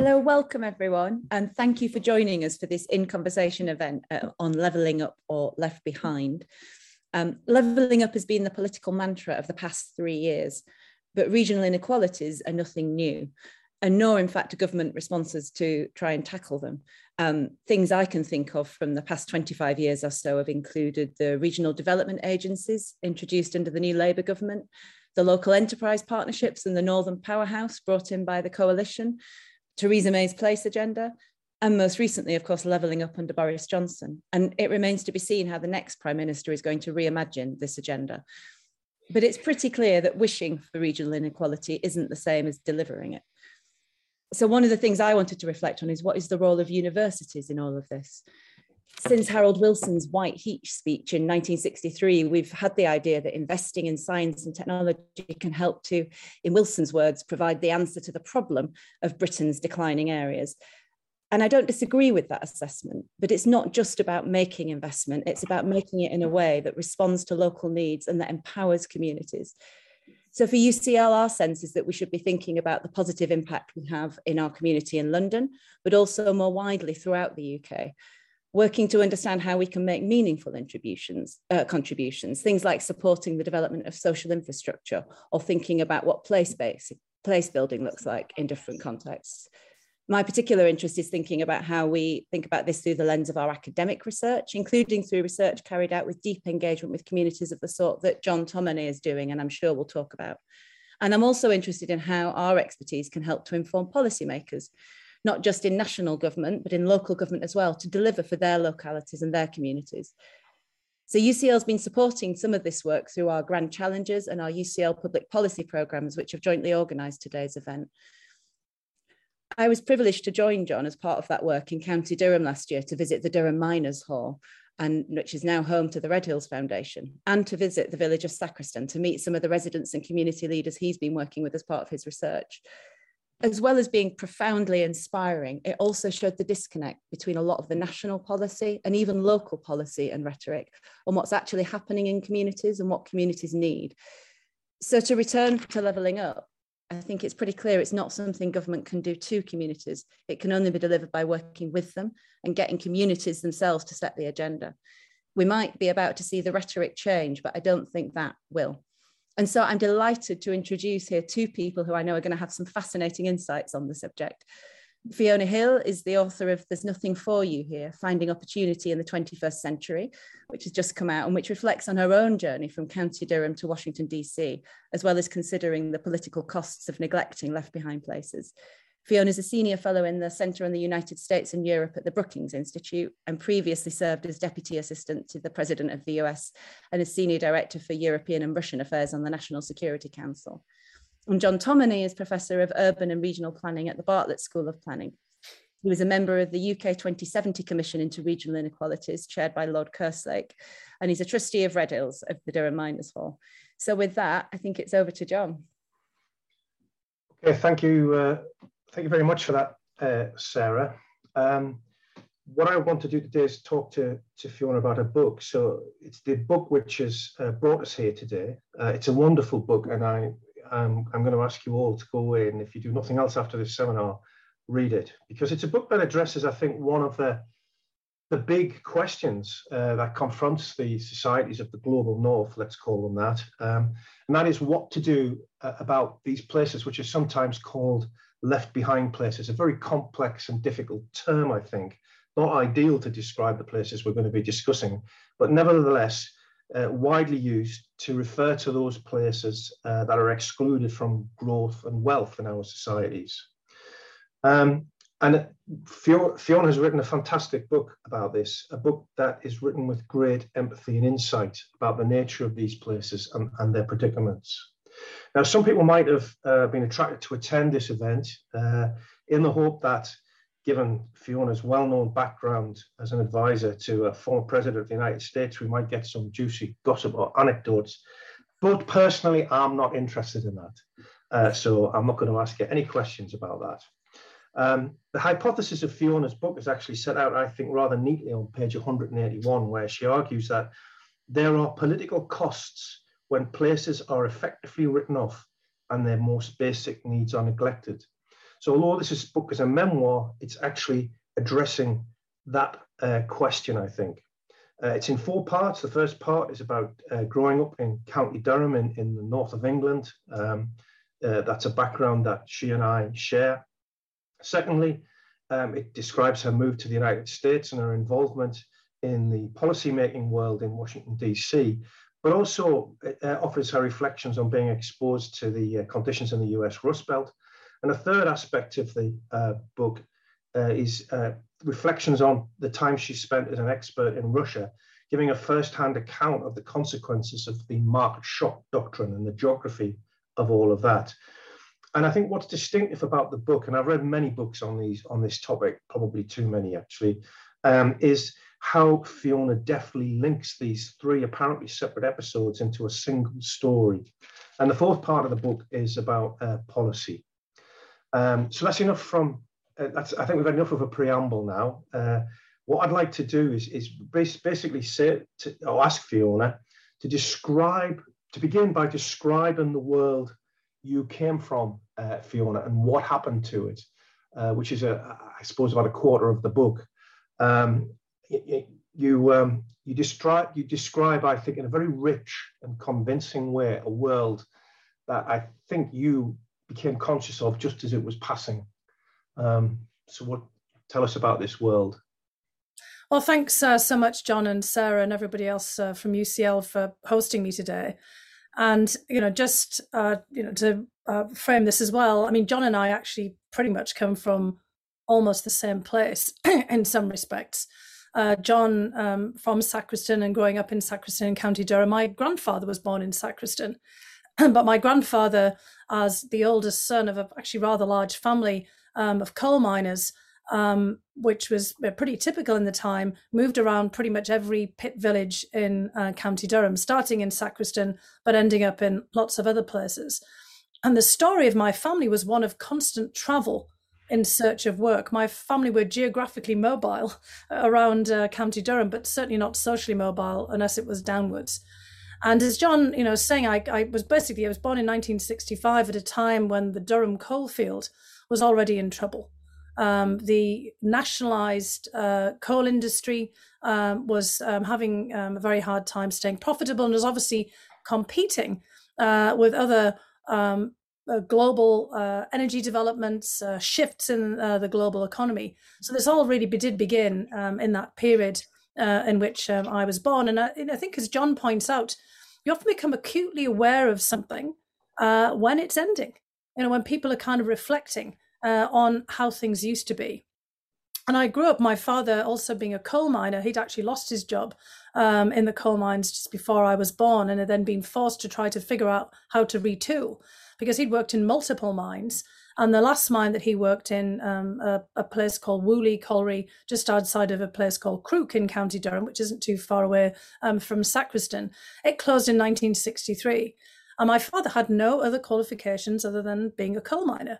Hello, welcome everyone, and thank you for joining us for this In Conversation event uh, on levelling up or left behind. Um, levelling up has been the political mantra of the past three years, but regional inequalities are nothing new, and nor, in fact, government responses to try and tackle them. Um, things I can think of from the past 25 years or so have included the regional development agencies introduced under the new Labour government, the local enterprise partnerships and the Northern Powerhouse brought in by the coalition, Theresa May's place agenda, and most recently, of course, levelling up under Boris Johnson. And it remains to be seen how the next Prime Minister is going to reimagine this agenda. But it's pretty clear that wishing for regional inequality isn't the same as delivering it. So, one of the things I wanted to reflect on is what is the role of universities in all of this? Since Harold Wilson's White Heat speech in 1963, we've had the idea that investing in science and technology can help to, in Wilson's words, provide the answer to the problem of Britain's declining areas. And I don't disagree with that assessment, but it's not just about making investment, it's about making it in a way that responds to local needs and that empowers communities. So for UCL, our sense is that we should be thinking about the positive impact we have in our community in London, but also more widely throughout the UK working to understand how we can make meaningful contributions, uh, contributions, things like supporting the development of social infrastructure or thinking about what place place building looks like in different contexts. My particular interest is thinking about how we think about this through the lens of our academic research, including through research carried out with deep engagement with communities of the sort that John Tomaney is doing, and I'm sure we'll talk about. And I'm also interested in how our expertise can help to inform policymakers not just in national government, but in local government as well, to deliver for their localities and their communities. So UCL has been supporting some of this work through our Grand Challenges and our UCL public policy programmes, which have jointly organised today's event. I was privileged to join John as part of that work in County Durham last year to visit the Durham Miners Hall, and which is now home to the Redhills Foundation, and to visit the village of Sacriston to meet some of the residents and community leaders he's been working with as part of his research as well as being profoundly inspiring, it also showed the disconnect between a lot of the national policy and even local policy and rhetoric on what's actually happening in communities and what communities need. So, to return to levelling up, I think it's pretty clear it's not something government can do to communities. It can only be delivered by working with them and getting communities themselves to set the agenda. We might be about to see the rhetoric change, but I don't think that will. And so I'm delighted to introduce here two people who I know are going to have some fascinating insights on the subject. Fiona Hill is the author of There's Nothing For You Here Finding Opportunity in the 21st Century, which has just come out and which reflects on her own journey from County Durham to Washington, D.C., as well as considering the political costs of neglecting left behind places. Fiona is a senior fellow in the Centre on the United States and Europe at the Brookings Institute and previously served as deputy assistant to the president of the US and as senior director for European and Russian affairs on the National Security Council. And John Tomaney is professor of urban and regional planning at the Bartlett School of Planning. He was a member of the UK 2070 Commission into Regional Inequalities, chaired by Lord Kerslake, and he's a trustee of Redhills of the Durham Miners Hall. So, with that, I think it's over to John. Okay, thank you, uh, Thank you very much for that, uh, Sarah. Um, what I want to do today is talk to, to Fiona about a book. So it's the book which has uh, brought us here today. Uh, it's a wonderful book, and I, um, I'm going to ask you all to go away, and if you do nothing else after this seminar, read it because it's a book that addresses, I think, one of the the big questions uh, that confronts the societies of the global north, let's call them that, um, and that is what to do uh, about these places which are sometimes called left behind places, a very complex and difficult term, I think, not ideal to describe the places we're going to be discussing, but nevertheless uh, widely used to refer to those places uh, that are excluded from growth and wealth in our societies. Um, and Fiona has written a fantastic book about this, a book that is written with great empathy and insight about the nature of these places and, and their predicaments. Now, some people might have uh, been attracted to attend this event uh, in the hope that, given Fiona's well known background as an advisor to a former president of the United States, we might get some juicy gossip or anecdotes. But personally, I'm not interested in that. Uh, so I'm not going to ask you any questions about that. Um, the hypothesis of Fiona's book is actually set out, I think, rather neatly on page 181, where she argues that there are political costs when places are effectively written off and their most basic needs are neglected. So although this is, book is a memoir, it's actually addressing that uh, question, I think. Uh, it's in four parts. The first part is about uh, growing up in County Durham in, in the north of England. Um, uh, that's a background that she and I share. Secondly, um, it describes her move to the United States and her involvement in the policymaking world in Washington, D.C., but also uh, offers her reflections on being exposed to the uh, conditions in the US Rust Belt. And a third aspect of the uh, book uh, is uh, reflections on the time she spent as an expert in Russia, giving a first-hand account of the consequences of the market shock doctrine and the geography of all of that. And I think what's distinctive about the book, and I've read many books on these on this topic, probably too many actually, um, is how Fiona deftly links these three apparently separate episodes into a single story. And the fourth part of the book is about uh, policy. Um, so that's enough from, uh, that's, I think we've had enough of a preamble now. Uh, what I'd like to do is, is basically say to, or ask Fiona to describe, to begin by describing the world you came from, uh, Fiona, and what happened to it, uh, which is, a, I suppose, about a quarter of the book. Um, you um, you describe you describe, I think, in a very rich and convincing way, a world that I think you became conscious of just as it was passing. Um, so, what tell us about this world? Well, thanks uh, so much, John and Sarah, and everybody else uh, from UCL for hosting me today. And you know, just uh, you know, to uh, frame this as well. I mean, John and I actually pretty much come from almost the same place in some respects uh, John um, from Sacriston and growing up in Sacriston in County Durham. My grandfather was born in Sacriston, but my grandfather, as the oldest son of a actually rather large family um, of coal miners, um, which was uh, pretty typical in the time, moved around pretty much every pit village in uh, County Durham, starting in Sacriston, but ending up in lots of other places. And the story of my family was one of constant travel in search of work. My family were geographically mobile around uh, County Durham, but certainly not socially mobile unless it was downwards. And as John, you know, saying, I, I was basically I was born in 1965 at a time when the Durham coalfield was already in trouble. Um, the nationalized uh, coal industry um, was um, having um, a very hard time staying profitable and was obviously competing uh, with other um, uh, global uh, energy developments, uh, shifts in uh, the global economy. So this all really did begin um, in that period uh, in which um, I was born. And I, and I, think, as John points out, you often become acutely aware of something when it's ending. You know, when people are kind of reflecting on how things used to be. And I grew up, my father also being a coal miner, he'd actually lost his job um, in the coal mines just before I was born and had then been forced to try to figure out how to retool because he'd worked in multiple mines. And the last mine that he worked in, um, a, a, place called Woolley Colliery, just outside of a place called Crook in County Durham, which isn't too far away um, from Sacriston, it closed in 1963. And my father had no other qualifications other than being a coal miner.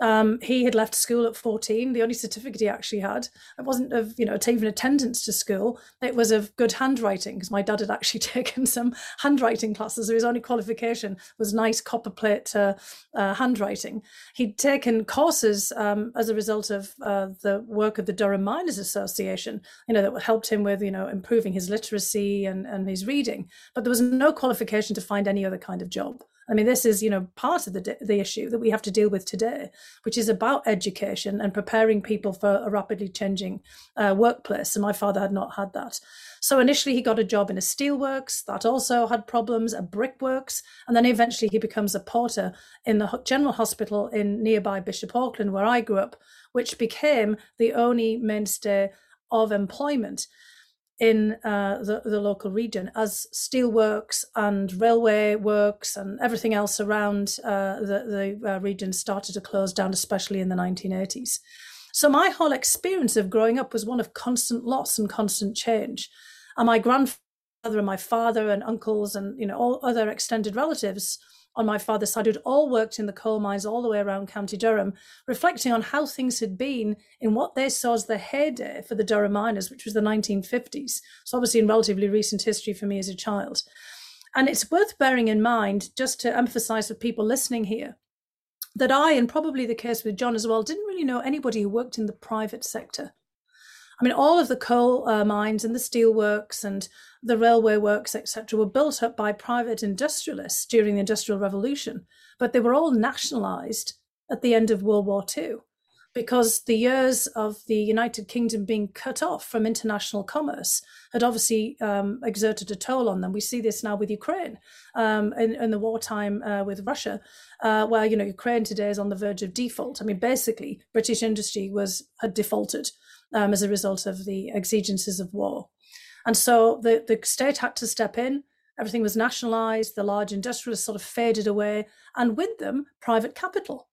Um, he had left school at 14. The only certificate he actually had, it wasn't of, you know, even attendance to school. It was of good handwriting because my dad had actually taken some handwriting classes. So his only qualification was nice copper plate uh, uh, handwriting. He'd taken courses um, as a result of uh, the work of the Durham Miners Association, you know, that helped him with, you know, improving his literacy and, and his reading. But there was no qualification to find any other kind of job. I mean, this is, you know, part of the, the issue that we have to deal with today, which is about education and preparing people for a rapidly changing uh, workplace. And my father had not had that. So initially he got a job in a steelworks that also had problems, a brickworks, and then eventually he becomes a porter in the General Hospital in nearby Bishop Auckland, where I grew up, which became the only mainstay of employment in uh, the, the local region as steelworks and railway works and everything else around uh, the, the uh, region started to close down, especially in the 1980s. So my whole experience of growing up was one of constant loss and constant change. And my grandfather and my father and uncles and you know all other extended relatives on my father's side who'd all worked in the coal mines all the way around County Durham, reflecting on how things had been in what they saw as the heyday for the Durham miners, which was the 1950s. So, obviously, in relatively recent history for me as a child. And it's worth bearing in mind, just to emphasize for people listening here, that I, and probably the case with John as well, didn't really know anybody who worked in the private sector. I mean, all of the coal uh, mines and the steel works and the railway works, etc., were built up by private industrialists during the Industrial Revolution, but they were all nationalized at the end of World War II because the years of the United Kingdom being cut off from international commerce had obviously um, exerted a toll on them. We see this now with Ukraine um, in, in, the wartime uh, with Russia, uh, where you know Ukraine today is on the verge of default. I mean, basically, British industry was had defaulted um, as a result of the exigencies of war, and so the the state had to step in. Everything was nationalised. The large industrialists sort of faded away, and with them, private capital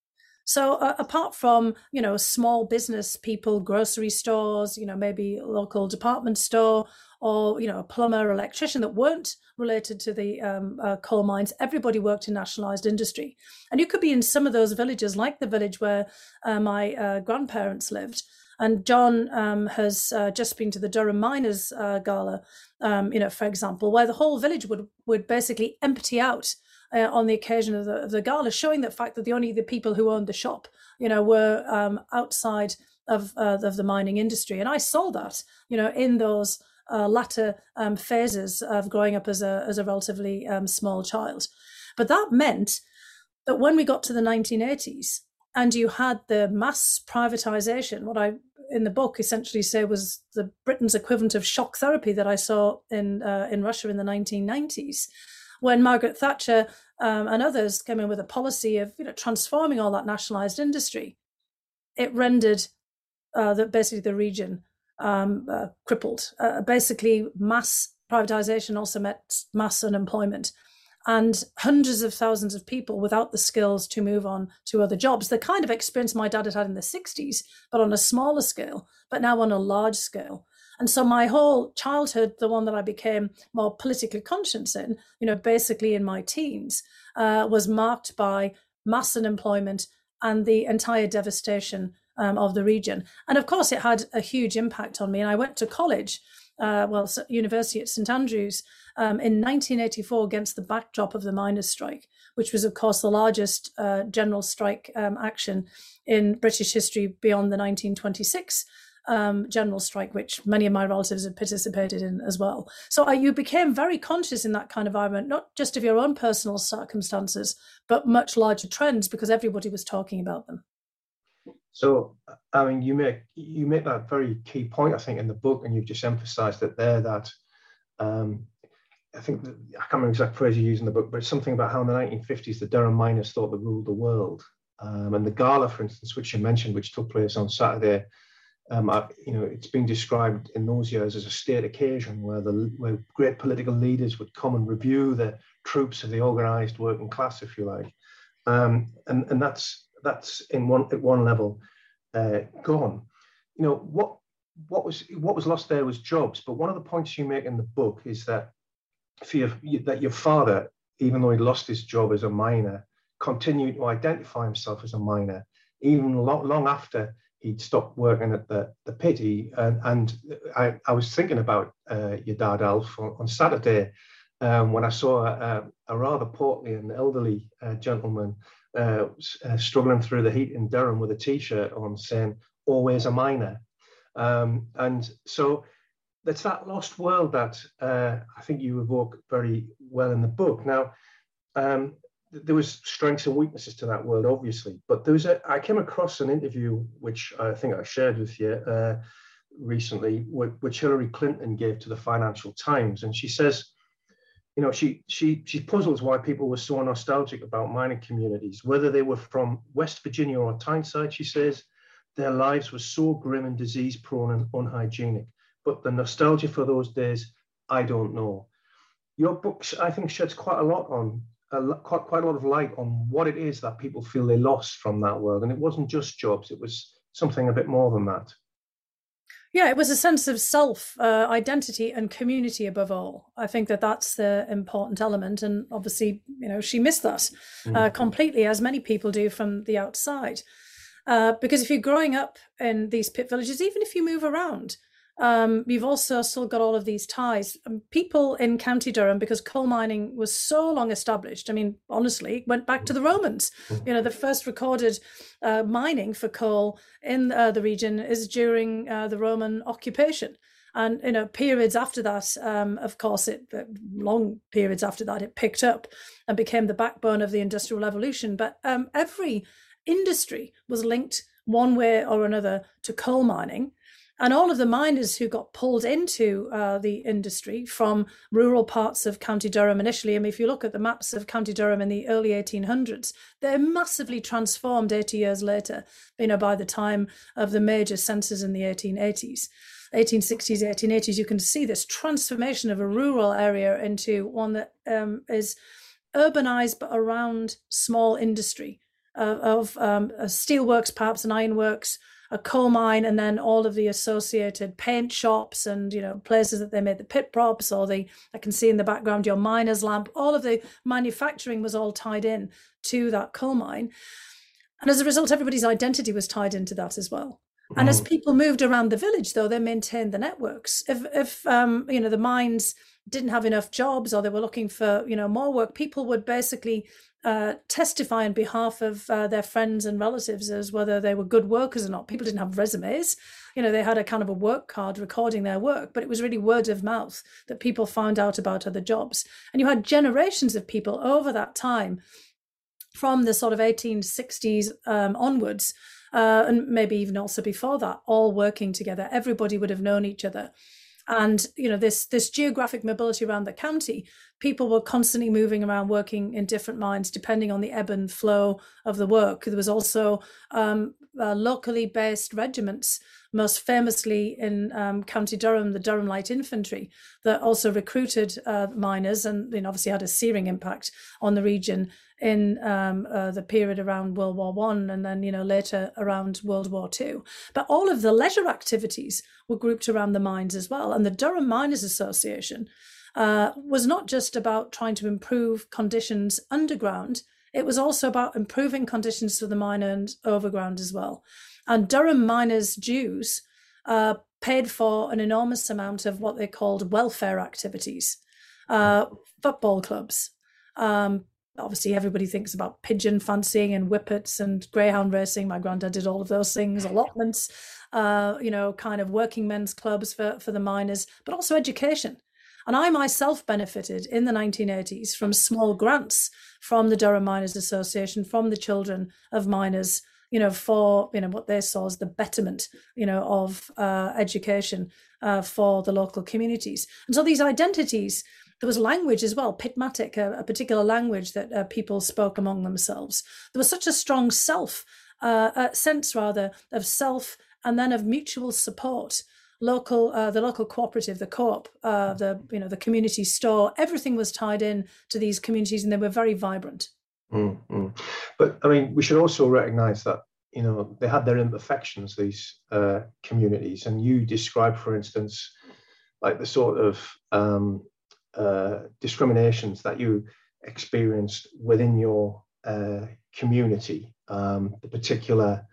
so uh, apart from you know small business people, grocery stores, you know maybe local department store, or you know a plumber, electrician that weren't related to the um, uh, coal mines, everybody worked in nationalised industry, and you could be in some of those villages, like the village where uh, my uh, grandparents lived. And John um, has uh, just been to the Durham Miners uh, Gala, um, you know, for example, where the whole village would would basically empty out uh, on the occasion of the, of the gala, showing the fact that the only the people who owned the shop, you know, were um, outside of uh, of the mining industry, and I saw that, you know, in those uh, latter um, phases of growing up as a as a relatively um, small child. But that meant that when we got to the 1980s, and you had the mass privatization, what I in the book essentially say was the Britain's equivalent of shock therapy that I saw in uh, in Russia in the 1990s when Margaret Thatcher um, and others came in with a policy of you know transforming all that nationalized industry, it rendered uh, the, basically the region um, uh, crippled. Uh, basically, mass privatization also meant mass unemployment and hundreds of thousands of people without the skills to move on to other jobs. The kind of experience my dad had had in the 60s, but on a smaller scale, but now on a large scale. And so my whole childhood, the one that I became more politically conscious in, you know, basically in my teens, uh, was marked by mass unemployment and the entire devastation um, of the region. And of course, it had a huge impact on me. And I went to college, uh, well, university at St Andrews um, in 1984 against the backdrop of the miners' strike, which was, of course, the largest uh, general strike um, action in British history beyond the 1926 um, general strike, which many of my relatives had participated in as well. So I, you became very conscious in that kind of environment, not just of your own personal circumstances, but much larger trends because everybody was talking about them. So, I mean, you make you make that very key point, I think, in the book, and you've just emphasised it there that um, I think that, I can't remember the exact phrase you use in the book, but it's something about how in the 1950s the Durham miners thought they ruled the world. Um, and the gala, for instance, which you mentioned, which took place on Saturday, um, I, you know, it's been described in those years as a state occasion where the where great political leaders would come and review the troops of the organised working class, if you like, um, and and that's that's in one at one level uh, gone. You know what what was what was lost there was jobs, but one of the points you make in the book is that for your, that your father, even though he lost his job as a miner, continued to identify himself as a miner even long, long after he'd stopped working at the, the pity. And, and I, I was thinking about uh, your dad, Alf, on, on Saturday um, when I saw a, a, rather portly and elderly uh, gentleman uh, uh, struggling through the heat in Durham with a t-shirt on saying, always a miner. Um, and so it's that lost world that uh, I think you evoke very well in the book. Now, um, there was strengths and weaknesses to that world, obviously. But there was a, I came across an interview which I think I shared with you uh, recently, which Hillary Clinton gave to the Financial Times, and she says, you know, she she she puzzles why people were so nostalgic about mining communities, whether they were from West Virginia or Tyneside. She says their lives were so grim and disease prone and unhygienic, but the nostalgia for those days, I don't know. Your book, I think, sheds quite a lot on a, quite, quite a lot of light on what it is that people feel they lost from that world. And it wasn't just jobs, it was something a bit more than that. Yeah, it was a sense of self, uh, identity, and community above all. I think that that's the important element. And obviously, you know, she missed that mm. uh, completely, as many people do from the outside. Uh, because if you're growing up in these pit villages, even if you move around, um, you've also still got all of these ties. Um, people in County Durham, because coal mining was so long established, I mean, honestly, went back to the Romans. You know, the first recorded uh, mining for coal in uh, the region is during uh, the Roman occupation. And you know, periods after that, um, of course, it uh, long periods after that, it picked up and became the backbone of the Industrial Revolution. But um, every industry was linked one way or another to coal mining and all of the miners who got pulled into uh, the industry from rural parts of County Durham initially, I mean, if you look at the maps of County Durham in the early 1800s, they're massively transformed 80 years later, you know, by the time of the major census in the 1880s. 1860s, 1880s, you can see this transformation of a rural area into one that um, is urbanized but around small industry uh, of um, uh, steelworks, perhaps, and ironworks, a coal mine and then all of the associated paint shops and you know places that they made the pit props or the I can see in the background your miner's lamp all of the manufacturing was all tied in to that coal mine. And as a result everybody's identity was tied into that as well. And as mm-hmm. people moved around the village though they maintained the networks. If if um you know the mines didn't have enough jobs or they were looking for you know more work people would basically uh, testify on behalf of uh, their friends and relatives as whether they were good workers or not. People didn't have resumes. You know, they had a kind of a work card recording their work, but it was really word of mouth that people found out about other jobs. And you had generations of people over that time from the sort of 1860s um, onwards, uh, and maybe even also before that, all working together. Everybody would have known each other and you know this this geographic mobility around the county people were constantly moving around working in different mines depending on the ebb and flow of the work. There was also um, uh, locally based regiments most famously in um, county durham the durham light infantry that also recruited uh, miners and you know, obviously had a searing impact on the region in um, uh, the period around World War One, and then you know later around World War Two. But all of the leisure activities were grouped around the mines as well. And the Durham Miners Association uh, was not just about trying to improve conditions underground; it was also about improving conditions for the miners overground as well. And Durham miners' dues uh, paid for an enormous amount of what they called welfare activities, uh, football clubs, um, obviously everybody thinks about pigeon fancying and whippets and greyhound racing. My granddad did all of those things allotments uh, you know kind of working men's clubs for, for the miners but also education. And i myself benefited in the 1980s from small grants from the durham miners association from the children of miners you know for you know what they saw as the betterment you know of uh, education uh, for the local communities. And so these identities there was language as well, Pitmatic, a, a particular language that uh, people spoke among themselves. There was such a strong self, uh, uh, sense rather, of self and then of mutual support. Local, uh, the local cooperative, the co-op, uh, the you know the community store, everything was tied in to these communities, and they were very vibrant. Mm-hmm. But I mean, we should also recognise that you know they had their imperfections, these uh, communities, and you describe, for instance, like the sort of um, uh, discriminations that you experienced within your uh, community, um, the particular,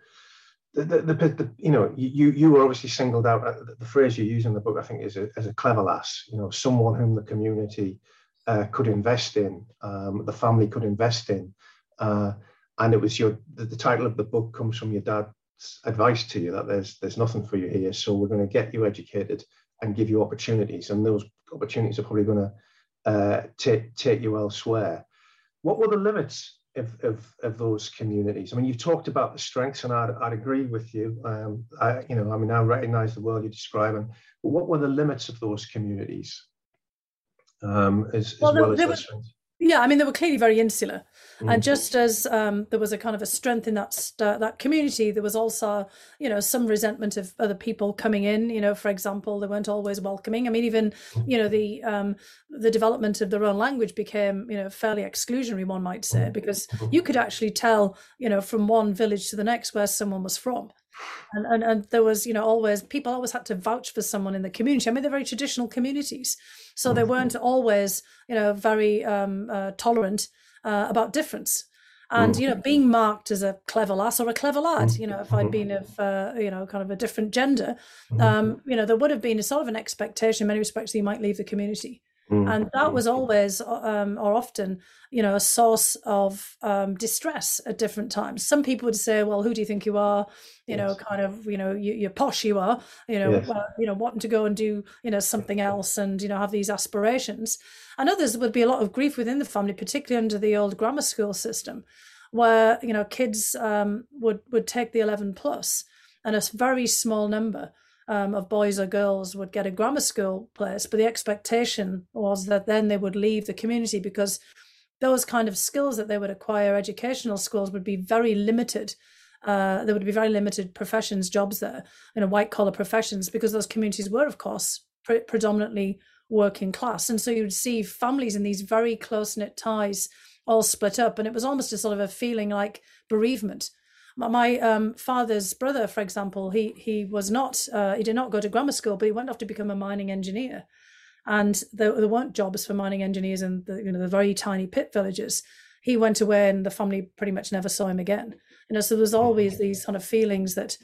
the, the, the, the, you know, you you were obviously singled out. Uh, the, phrase you use in the book, I think, is a, as a clever lass. You know, someone whom the community uh, could invest in, um, the family could invest in, uh, and it was your the title of the book comes from your dad's advice to you that there's there's nothing for you here, so we're going to get you educated and give you opportunities, and those opportunities are probably going to uh, take take you elsewhere. What were the limits of, of, of those communities? I mean, you talked about the strengths, and I'd, I'd agree with you. Um, I, you know, I mean, I recognise the world you're describing, but what were the limits of those communities? Um, as, well, as well as was, yeah, I mean, they were clearly very insular, mm. and just as um, there was a kind of a strength in that st- that community, there was also, you know, some resentment of other people coming in. You know, for example, they weren't always welcoming. I mean, even you know the um, the development of their own language became, you know, fairly exclusionary, one might say, mm. because you could actually tell, you know, from one village to the next where someone was from and, and and there was you know always people always had to vouch for someone in the community. I mean they're very traditional communities. So they mm-hmm. weren't always you know very um, uh, tolerant uh, about difference. And you know being marked as a clever lass or a clever lad you know if i'd been of uh, you know kind of a different gender um, you know there would have been a sort of an expectation in many respects that you might leave the community and that was always um, or often you know a source of um, distress at different times. Some people would say well who do you think you are? You yes. know kind of you know you, are posh you are. You know yes. uh, you know wanting to go and do you know something else and you know have these aspirations. And others would be a lot of grief within the family particularly under the old grammar school system where you know kids um, would would take the 11 plus and a very small number um, of boys or girls would get a grammar school place, but the expectation was that then they would leave the community because those kind of skills that they would acquire, educational skills, would be very limited. Uh, there would be very limited professions, jobs there, you know, white collar professions, because those communities were, of course, pre- predominantly working class. And so you would see families in these very close knit ties all split up. And it was almost a sort of a feeling like bereavement my um, father's brother, for example, he he was not uh, he did not go to grammar school, but he went off to become a mining engineer, and there, there weren't jobs for mining engineers in the you know the very tiny pit villages. He went away, and the family pretty much never saw him again. You know, so there was always these kind of feelings that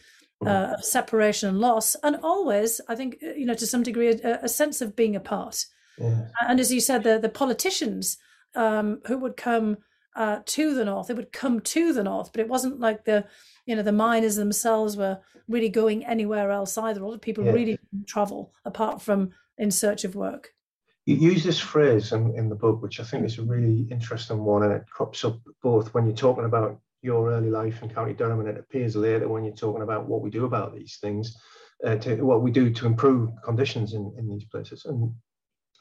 uh, separation and loss, and always, I think, uh, you know, to some degree, a, a sense of being apart. Yeah. And as you said, the the politicians um, who would come uh, to the north. They would come to the north, but it wasn't like the you know the miners themselves were really going anywhere else either. A lot of people yeah. really travel apart from in search of work. You use this phrase in, in the book, which I think is a really interesting one, and it crops up both when you're talking about your early life in County Durham, and it appears later when you're talking about what we do about these things, uh, to what we do to improve conditions in, in these places. And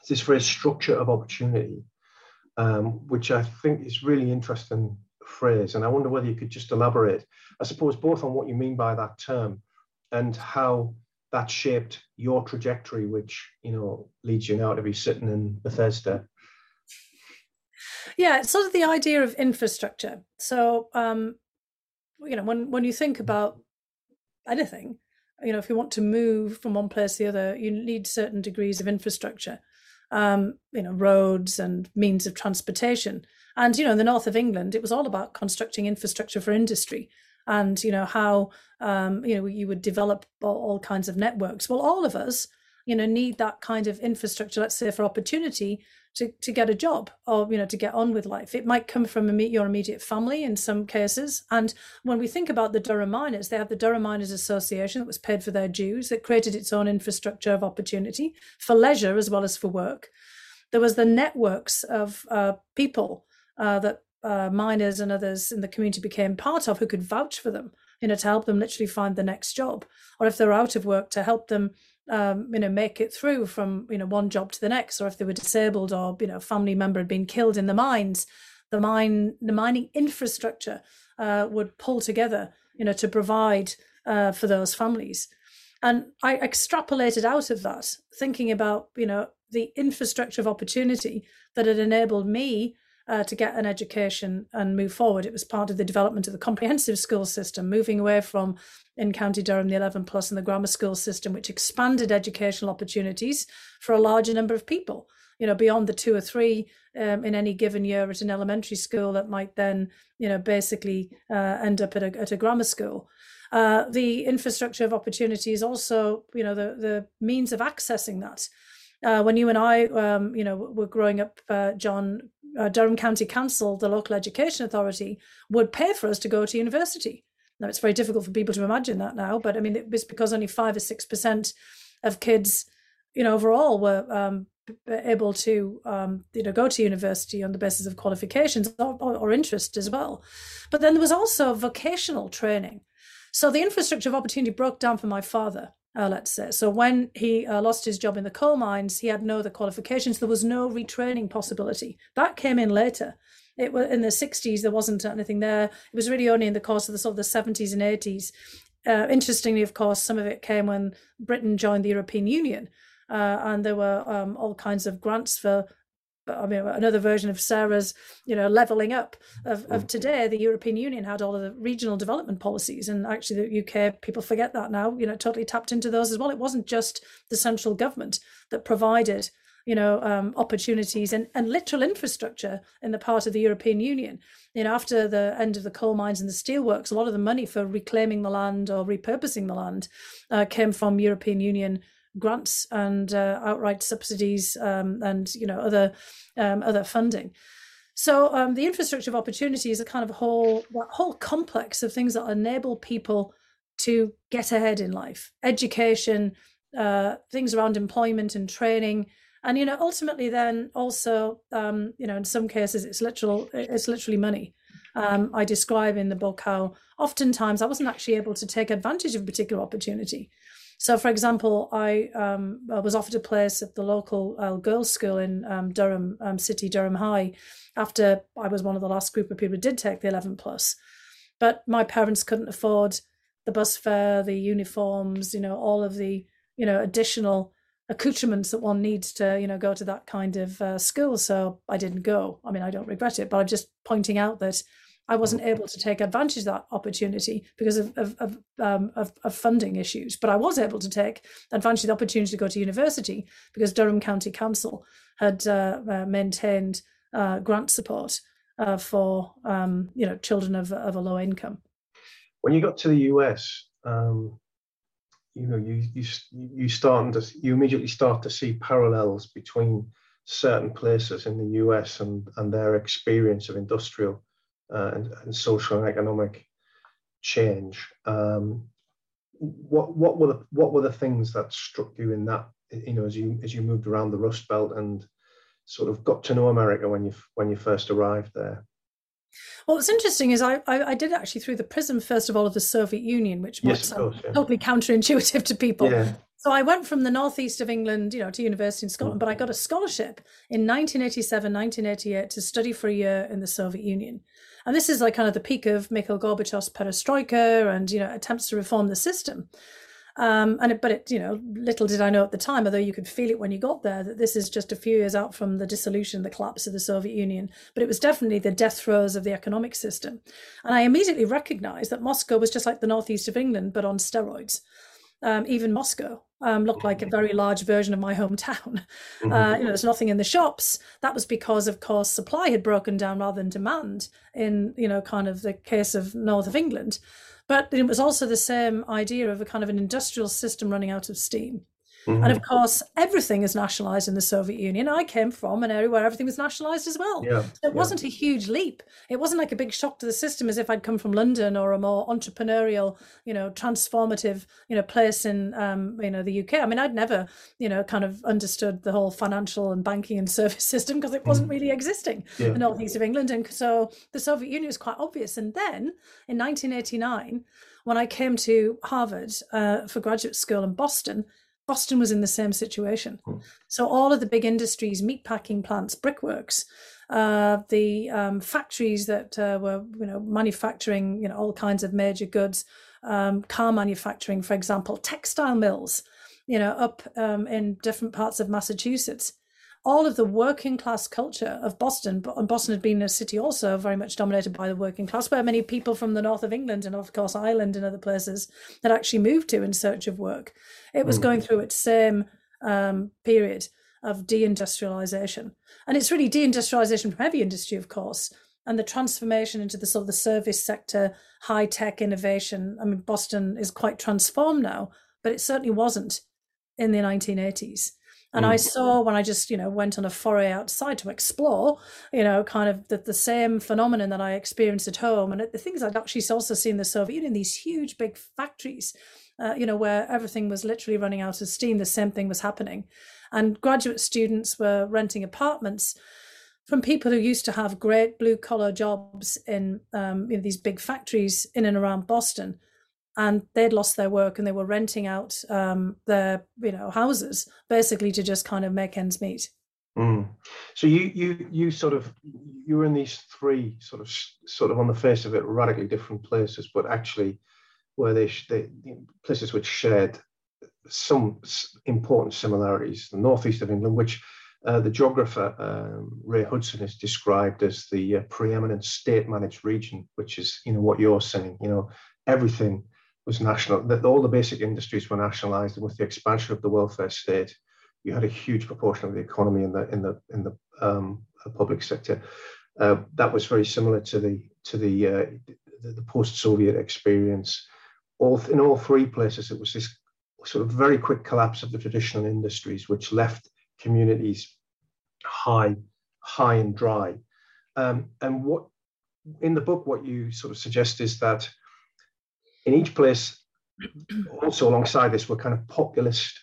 this phrase structure of opportunity um, which I think is really interesting phrase. And I wonder whether you could just elaborate, I suppose, both on what you mean by that term and how that shaped your trajectory, which you know leads you now to be sitting in Bethesda. Yeah, it's sort of the idea of infrastructure. So, um, you know, when when you think about anything, you know, if you want to move from one place to the other, you need certain degrees of infrastructure um, you know, roads and means of transportation. And you know, in the north of England, it was all about constructing infrastructure for industry, and you know how um, you know you would develop all, all kinds of networks. Well, all of us, you know, need that kind of infrastructure. Let's say for opportunity to, to get a job or you know to get on with life. It might come from your immediate family in some cases. And when we think about the durham miners they have the durham miners association that was paid for their dues that created its own infrastructure of opportunity for leisure as well as for work. There was the networks of uh, people uh, that uh, miners and others in the community became part of who could vouch for them you know to help them literally find the next job. Or if they're out of work to help them um, you know, make it through from you know one job to the next, or if they were disabled or you know, a family member had been killed in the mines, the mine, the mining infrastructure uh, would pull together, you know, to provide uh, for those families. And I extrapolated out of that, thinking about you know the infrastructure of opportunity that had enabled me uh, to get an education and move forward. It was part of the development of the comprehensive school system, moving away from in County Durham the 11 plus and the grammar school system, which expanded educational opportunities for a larger number of people. You know, beyond the two or three um, in any given year at an elementary school that might then, you know, basically uh, end up at a, at a grammar school. Uh, the infrastructure of opportunity is also, you know, the the means of accessing that. Uh, when you and I, um, you know, were growing up, uh, John, uh, Durham County Council, the local education authority, would pay for us to go to university. Now, it's very difficult for people to imagine that now, but I mean, it was because only five or six percent of kids, you know, overall were um, able to, um, you know, go to university on the basis of qualifications or, or, or interest as well. But then there was also vocational training. So the infrastructure of opportunity broke down for my father uh, let's say. So when he uh, lost his job in the coal mines, he had no other qualifications. There was no retraining possibility. That came in later. It was in the 60s. There wasn't anything there. It was really only in the course of the sort of the 70s and 80s. Uh, interestingly, of course, some of it came when Britain joined the European Union, uh, and there were um, all kinds of grants for I mean, another version of Sarah's, you know, leveling up of, of mm. today. The European Union had all of the regional development policies, and actually, the UK people forget that now. You know, totally tapped into those as well. It wasn't just the central government that provided, you know, um, opportunities and, and literal infrastructure in the part of the European Union. You know, after the end of the coal mines and the steelworks, a lot of the money for reclaiming the land or repurposing the land uh, came from European Union grants and uh, outright subsidies um, and you know other um, other funding. So um, the infrastructure of opportunity is a kind of whole whole complex of things that enable people to get ahead in life, education, uh, things around employment and training, and you know ultimately then also um, you know in some cases it's literal it's literally money. Um, i describe in the book how oftentimes i wasn't actually able to take advantage of a particular opportunity so for example i um, was offered a place at the local uh, girls school in um, durham um, city durham high after i was one of the last group of people who did take the 11 plus. But my parents couldn't afford the bus fare the uniforms you know all of the you know additional accoutrements that one needs to you know go to that kind of uh, school. So i didn't go. I mean i don't regret it but i'm just pointing out that i wasn't able to take advantage of that opportunity because of of, of, um, of, of funding issues but i was able to take advantage of the opportunity to go to university because durham county council had uh, uh, maintained uh, grant support uh, for um, you know children of, of a low income. When you got to the us um you know you you you starting to you immediately start to see parallels between certain places in the US and and their experience of industrial uh, and, and social and economic change. Um, what what were the what were the things that struck you in that you know as you as you moved around the Rust Belt and sort of got to know America when you when you first arrived there? Well, what's interesting is I, I, I did actually through the prism first of all of the Soviet Union, which might yes, sound course, yeah. totally counterintuitive to people. Yeah. So I went from the northeast of England, you know, to university in Scotland, mm. but I got a scholarship in 1987, 1988 to study for a year in the Soviet Union. And this is like kind of the peak of Mikhail Gorbachev's perestroika and, you know, attempts to reform the system. Um, and it, but it, you know, little did I know at the time, although you could feel it when you got there, that this is just a few years out from the dissolution, the collapse of the Soviet Union. But it was definitely the death throes of the economic system. And I immediately recognized that Moscow was just like the northeast of England, but on steroids. Um, even Moscow um, looked like a very large version of my hometown. Mm-hmm. Uh, you know, there's nothing in the shops. That was because, of course, supply had broken down rather than demand. In you know, kind of the case of north of England, but it was also the same idea of a kind of an industrial system running out of steam. Mm-hmm. And of course, everything is nationalized in the Soviet Union. I came from an area where everything was nationalized as well. Yeah, so it yeah. wasn't a huge leap. It wasn't like a big shock to the system as if I'd come from London or a more entrepreneurial, you know, transformative, you know, place in, um, you know, the UK. I mean, I'd never, you know, kind of understood the whole financial and banking and service system because it wasn't mm. really existing yeah. in the northeast of England. And so the Soviet Union was quite obvious. And then in 1989, when I came to Harvard uh, for graduate school in Boston, Boston was in the same situation. Hmm. So all of the big industries, meatpacking plants, brickworks, uh, the um, factories that uh, were, you know, manufacturing, you know, all kinds of major goods, um, car manufacturing, for example, textile mills, you know, up um, in different parts of Massachusetts all of the working class culture of Boston, and Boston had been a city also very much dominated by the working class, where many people from the north of England and of course Ireland and other places had actually moved to in search of work. It was mm. going through its same um, period of deindustrialization, and it's really deindustrialization from heavy industry, of course, and the transformation into the sort of the service sector, high tech innovation. I mean, Boston is quite transformed now, but it certainly wasn't in the 1980s. And mm. I saw when I just, you know, went on a foray outside to explore, you know, kind of the, the same phenomenon that I experienced at home. And the things I'd actually also seen the Soviet Union, these huge big factories, uh, you know, where everything was literally running out of steam. The same thing was happening. And graduate students were renting apartments from people who used to have great blue collar jobs in, um, in these big factories in and around Boston and they'd lost their work and they were renting out um, their you know houses basically to just kind of make ends meet. Mm. So you you you sort of you were in these three sort of sort of on the face of it radically different places, but actually where they, they places which shared some important similarities. The northeast of England, which uh, the geographer um, Ray Hudson has described as the uh, preeminent state-managed region, which is you know what you're saying. You know everything was national, that all the basic industries were nationalized, and with the expansion of the welfare state, you had a huge proportion of the economy in the in the in the um, public sector. Uh, that was very similar to the to the uh, the, the post-Soviet experience. All in all three places, it was this sort of very quick collapse of the traditional industries, which left communities high, high and dry. Um, and what in the book, what you sort of suggest is that in each place, also alongside this, were kind of populist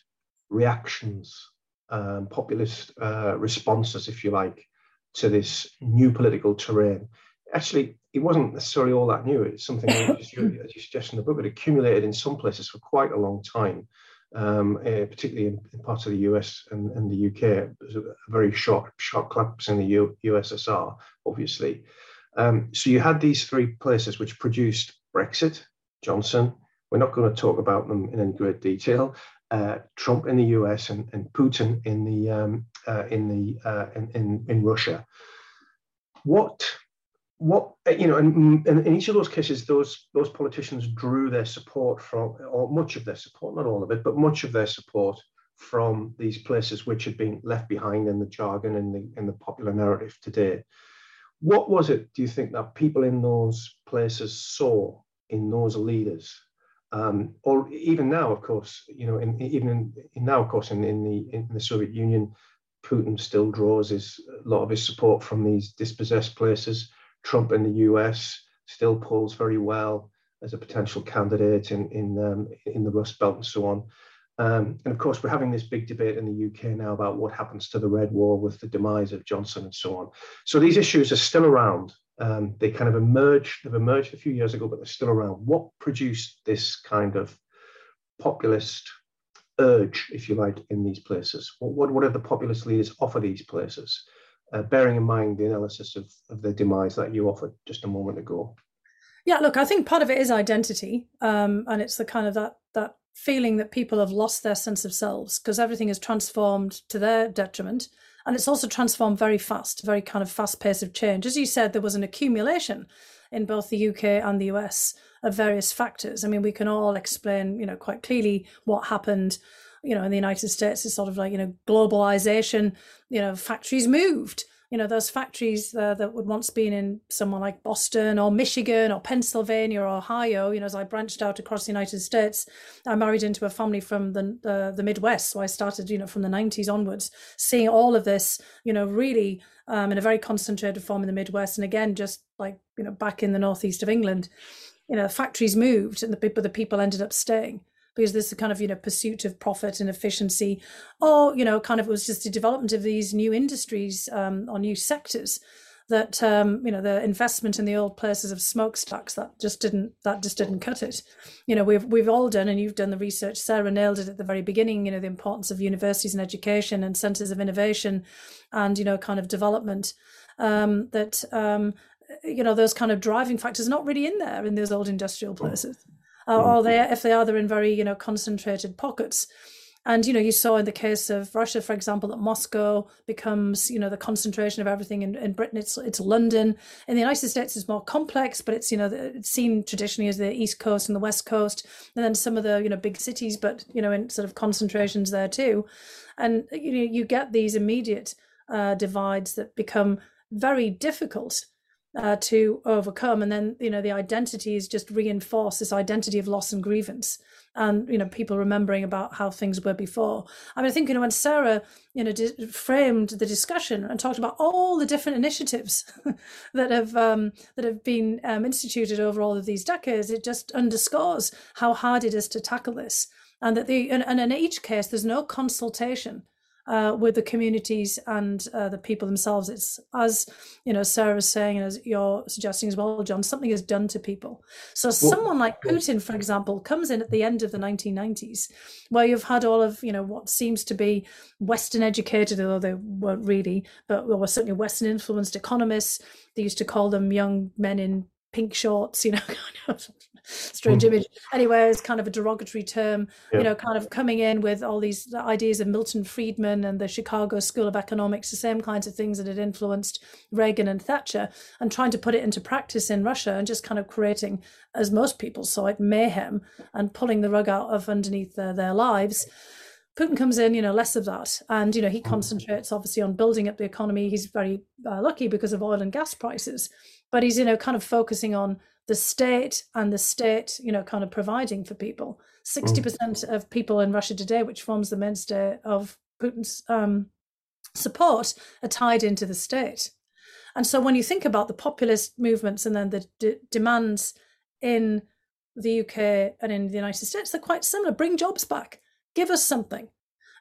reactions, um, populist uh, responses, if you like, to this new political terrain. Actually, it wasn't necessarily all that new. It's something, as you, as you suggest in the book, it accumulated in some places for quite a long time, um, uh, particularly in, in, parts of the US and, and the UK. Was a very short, short collapse in the U, USSR, obviously. Um, so you had these three places which produced Brexit, Johnson. We're not going to talk about them in any great detail. Uh, Trump in the US and, and Putin in the um, uh, in the uh, in, in, in Russia. What what you know, and, and in each of those cases, those those politicians drew their support from, or much of their support, not all of it, but much of their support from these places which had been left behind in the jargon and the in the popular narrative today. What was it, do you think, that people in those places saw in those leaders? Um, or even now, of course, you know, in, even in, in now, of course, in, in, the in the Soviet Union, Putin still draws his a lot of his support from these dispossessed places. Trump in the US still polls very well as a potential candidate in in um, in the Rust Belt and so on. Um, and of course, we're having this big debate in the UK now about what happens to the Red Wall with the demise of Johnson and so on. So these issues are still around. Um, they kind of emerged, they've emerged a few years ago, but they're still around. What produced this kind of populist urge, if you like, in these places? What, what, what did the populist leaders offer these places? Uh, bearing in mind the analysis of, of demise that you offered just a moment ago. Yeah, look, I think part of it is identity, um, and it's the kind of that that feeling that people have lost their sense of selves because everything is transformed to their detriment. And it's also transformed very fast, very kind of fast pace of change. As you said, there was an accumulation in both the UK and the US of various factors. I mean, we can all explain, you know, quite clearly what happened, you know, in the United States is sort of like, you know, globalization, you know, factories moved you know those factories uh, that would once been in somewhere like Boston or Michigan or Pennsylvania or Ohio. You know, as I branched out across the United States, I married into a family from the uh, the Midwest, so I started you know from the '90s onwards, seeing all of this you know really um, in a very concentrated form in the Midwest, and again just like you know back in the northeast of England, you know factories moved and the people the people ended up staying because this a kind of you know pursuit of profit and efficiency or you know kind of it was just the development of these new industries um, or new sectors that um, you know the investment in the old places of smokestacks that just didn't that just didn't cut it. You know we've we've all done and you've done the research sarah nailed it at the very beginning you know the importance of universities and education and centers of innovation and you know kind of development um, that um, you know those kind of driving factors are not really in there in those old industrial places uh, or they if they are they're in very you know concentrated pockets. And you know you saw in the case of russia for example that moscow becomes you know the concentration of everything in, in britain. It's it's london. In the united states it's more complex but it's you know it's seen traditionally as the east coast and the west coast and then some of the you know big cities but you know in sort of concentrations there too. And you know you get these immediate uh, divides that become very difficult uh, to overcome. And then you know the identity is just reinforced this identity of loss and grievance and you know people remembering about how things were before. I mean i think you know when sarah you know di- framed the discussion and talked about all the different initiatives that have um, that have been um, instituted over all of these decades it just underscores how hard it is to tackle this. And that the and, and in each case there's no consultation uh, with the communities and uh, the people themselves. It's as you know, Sarah's saying, and as you're suggesting as well, John, something is done to people. So someone like Putin, for example, comes in at the end of the 1990s, where you've had all of you know what seems to be Western educated, although they weren't really, but were certainly Western influenced economists. They used to call them young men in pink shorts, you know, strange mm. image. Anyway, it's kind of a derogatory term, yeah. you know, kind of coming in with all these ideas of Milton Friedman and the Chicago School of Economics, the same kinds of things that had influenced Reagan and Thatcher, and trying to put it into practice in Russia and just kind of creating, as most people saw it, mayhem and pulling the rug out of underneath their, their lives Putin comes in, you know, less of that. And, you know, he mm. concentrates obviously on building up the economy. He's very uh, lucky because of oil and gas prices, but he's, you know, kind of focusing on the state and the state, you know, kind of providing for people. 60% mm. of people in Russia today, which forms the mainstay of Putin's um, support, are tied into the state. And so when you think about the populist movements and then the d- demands in the UK and in the United States, they're quite similar. Bring jobs back Give us something.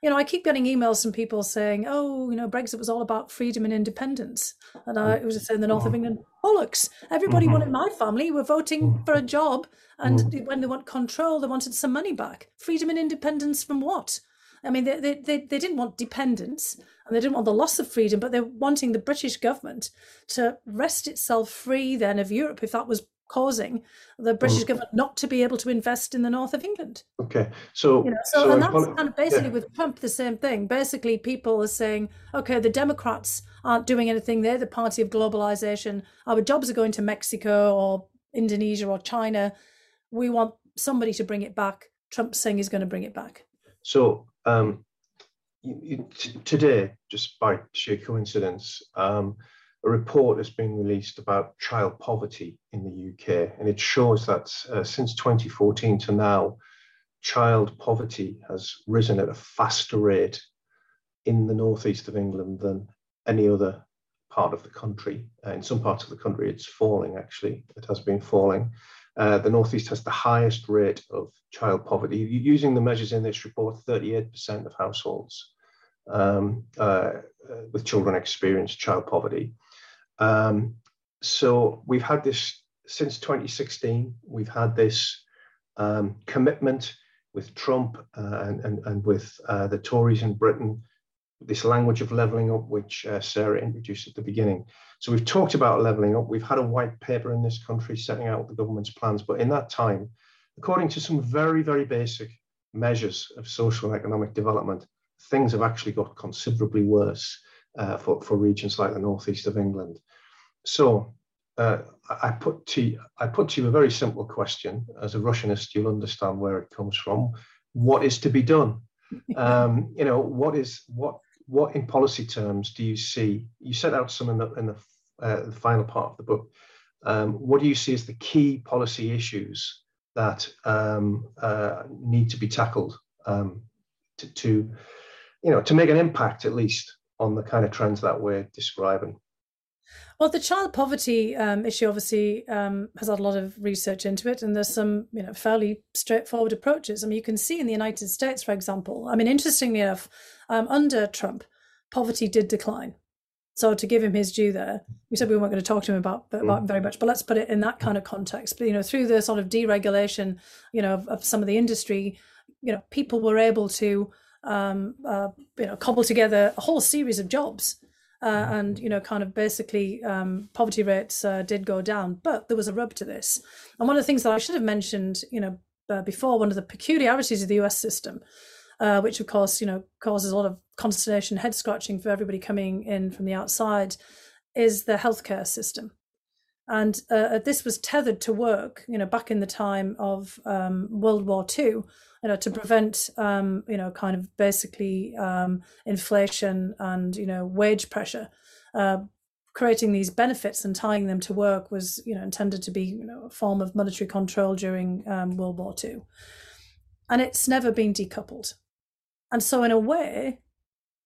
You know, I keep getting emails from people saying, "Oh, you know, Brexit was all about freedom and independence," and I it was in the north of England. Bollocks! Everybody mm-hmm. wanted my family were voting mm-hmm. for a job, and mm-hmm. when they want control, they wanted some money back. Freedom and independence from what? I mean, they, they, they, they didn't want dependence and they didn't want the loss of freedom, but they're wanting the British government to wrest itself free then of Europe if that was causing the British mm. government not to be able to invest in the north of England. Okay, so you know, so, so and that's kind of basically yeah. with Trump the same thing. Basically, people are saying, okay, the Democrats aren't doing anything; they're the party of globalization. Our jobs are going to Mexico or Indonesia or China. We want somebody to bring it back. Trump's saying he's going to bring it back. So um, you, you, t- today, just by sheer coincidence. Um, a report has been released about child poverty in the UK, and it shows that uh, since 2014 to now, child poverty has risen at a faster rate in the northeast of England than any other part of the country. Uh, in some parts of the country, it's falling, actually, it has been falling. Uh, the Northeast has the highest rate of child poverty. Using the measures in this report, 38% of households um, uh, uh, with children experience child poverty. Um, so we've had this since 2016. We've had this um, commitment with Trump uh, and, and, and with uh, the Tories in Britain, this language of levelling up, which uh, Sarah introduced at the beginning. So we've talked about levelling up. We've had a white paper in this country setting out the government's plans. But in that time, according to some very, very basic measures of social and economic development, things have actually got considerably worse uh, for, for regions like the northeast of England. So uh, I put to I put to you a very simple question. As a Russianist, you'll understand where it comes from. What is to be done? Um, you know, what is what what in policy terms do you see? You set out some in the in the, uh, the final part of the book. Um, what do you see as the key policy issues that um, uh, need to be tackled um, to, to, you know, to make an impact at least on the kind of trends that we're describing? Well, the child poverty um, issue obviously um, has had a lot of research into it, and there's some, you know, fairly straightforward approaches. I mean, you can see in the United States, for example. I mean, interestingly enough, um, under Trump, poverty did decline. So to give him his due there, we said we weren't going to talk to him about, about him very much, but let's put it in that kind of context. But you know, through the sort of deregulation, you know, of, of some of the industry, you know, people were able to um, uh, you know, cobble together a whole series of jobs. Uh, mm-hmm. and you know, kind of basically, um, poverty rates uh, did go down, but there was a rub to this. And one of the things that I should have mentioned, you know, uh, before, one of the peculiarities of the U.S. system, uh, which of course, you know, causes a lot of consternation, head scratching for everybody coming in from the outside, is the healthcare system. And uh, this was tethered to work, you know, back in the time of um, World War II you know, to prevent, um, you know, kind of basically um, inflation and, you know, wage pressure. Uh, creating these benefits and tying them to work was, you know, intended to be, you know, a form of monetary control during um, World War II. And it's never been decoupled. And so, in a way,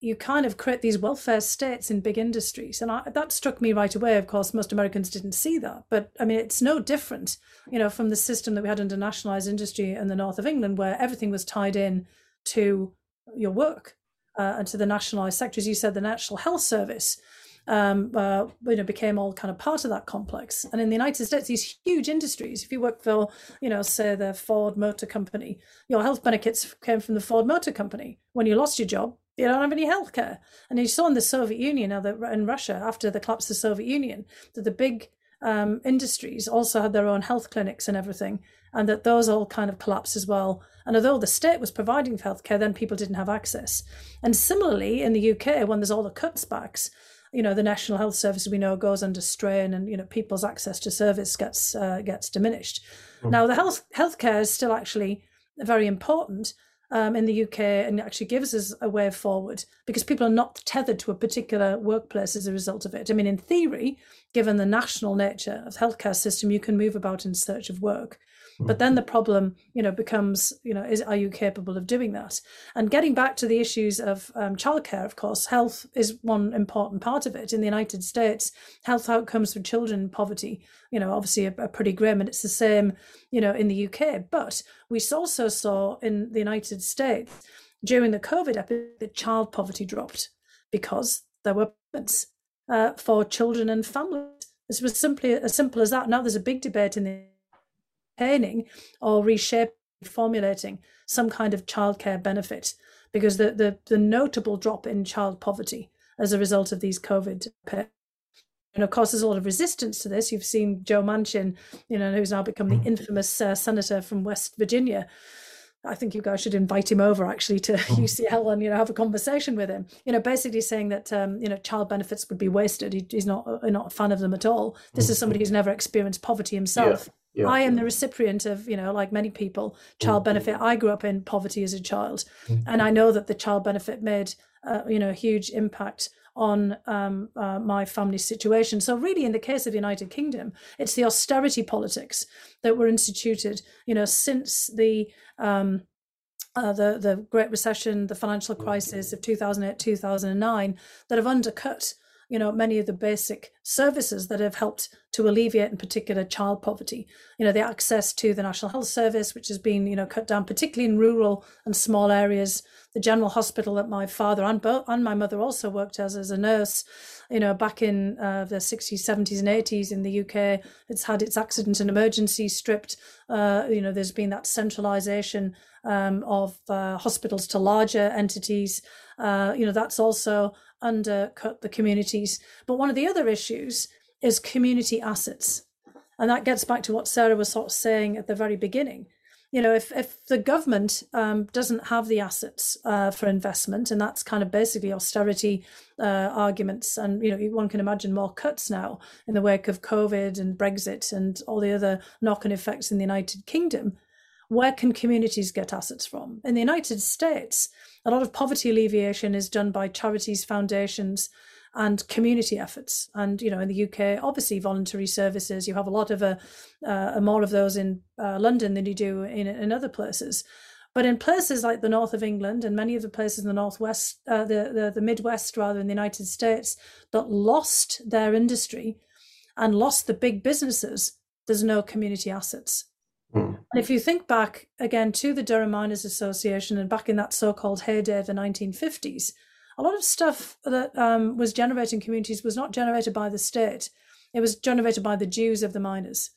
you kind of create these welfare states in big industries. And I, that struck me right away. Of course, most Americans didn't see that. But I mean, it's no different, you know, from the system that we had under nationalized industry in the north of England, where everything was tied in to your work uh, and to the nationalized sector. As you said, the National Health Service. Um, uh, you know, became all kind of part of that complex. And in the United States, these huge industries, if you work for, you know, say the Ford Motor Company, your health benefits came from the Ford Motor Company. When you lost your job, you don't have any healthcare. And you saw in the Soviet Union, now that in Russia, after the collapse of the Soviet Union, that the big um, industries also had their own health clinics and everything, and that those all kind of collapsed as well. And although the state was providing healthcare, then people didn't have access. And similarly, in the UK, when there's all the cuts backs, you know, the National Health Service we know goes under strain, and you know, people's access to service gets uh, gets diminished. Mm. Now, the health healthcare is still actually very important, um, in the UK and actually gives us a way forward because people are not tethered to a particular workplace as a result of it. I mean, in theory, given the national nature of the healthcare system, you can move about in search of work. But then the problem, you know, becomes, you know, is are you capable of doing that? And getting back to the issues of um, childcare, of course, health is one important part of it. In the United States, health outcomes for children in poverty, you know, obviously are, are pretty grim, and it's the same, you know, in the UK. But we also saw in the United States during the COVID epidemic that child poverty dropped because there were payments uh, for children and families. This was simply as simple as that. Now there's a big debate in the maintaining or reshaping, formulating some kind of childcare benefit because the, the, the notable drop in child poverty as a result of these COVID and of course, there's a lot of resistance to this. You've seen Joe Manchin, you know, who's now become the mm. infamous uh, senator from West Virginia. I think you guys should invite him over actually to UCL mm. and you know have a conversation with him. You know, basically saying that um, you know child benefits would be wasted. He, he's not uh, not a fan of them at all. This is somebody who's never experienced poverty himself. Yeah, I am the recipient of, you know, like many people, child mm-hmm. benefit. I grew up in poverty as a child, mm-hmm. and I know that the child benefit made, uh, you know, a huge impact on um, uh, my family situation. So, really, in the case of the United Kingdom, it's the austerity politics that were instituted, you know, since the um, uh, the the Great Recession, the financial crisis of 2008 2009, that have undercut you know many of the basic services that have helped to alleviate in particular child poverty. You know the access to the national health service which has been you know cut down particularly in rural and small areas. The general hospital that my father and, and my mother also worked as as a nurse. You know back in uh, the 60s 70s and 80s in the uk it's had its accident and emergency stripped. Uh, you know there's been that centralization um, of uh, hospitals to larger entities. Uh, you know that's also undercut the communities. But one of the other issues is community assets. And that gets back to what Sarah was sort of saying at the very beginning. You know, if, if the government um, doesn't have the assets uh, for investment, and that's kind of basically austerity uh, arguments, and you know, one can imagine more cuts now in the wake of COVID and Brexit and all the other knock-on effects in the United Kingdom. Where can communities get assets from? In the United States, a lot of poverty alleviation is done by charities, foundations, and community efforts. And you know, in the UK, obviously voluntary services. You have a lot of a, uh, uh, more of those in uh, London than you do in in other places. But in places like the north of England and many of the places in the northwest, uh, the, the the Midwest rather in the United States that lost their industry and lost the big businesses, there's no community assets. Mm. And if you think back again to the Durham Miners Association and back in that so called heyday of the 1950s, a lot of stuff that um, was generated in communities was not generated by the state. It was generated by the dues of the miners.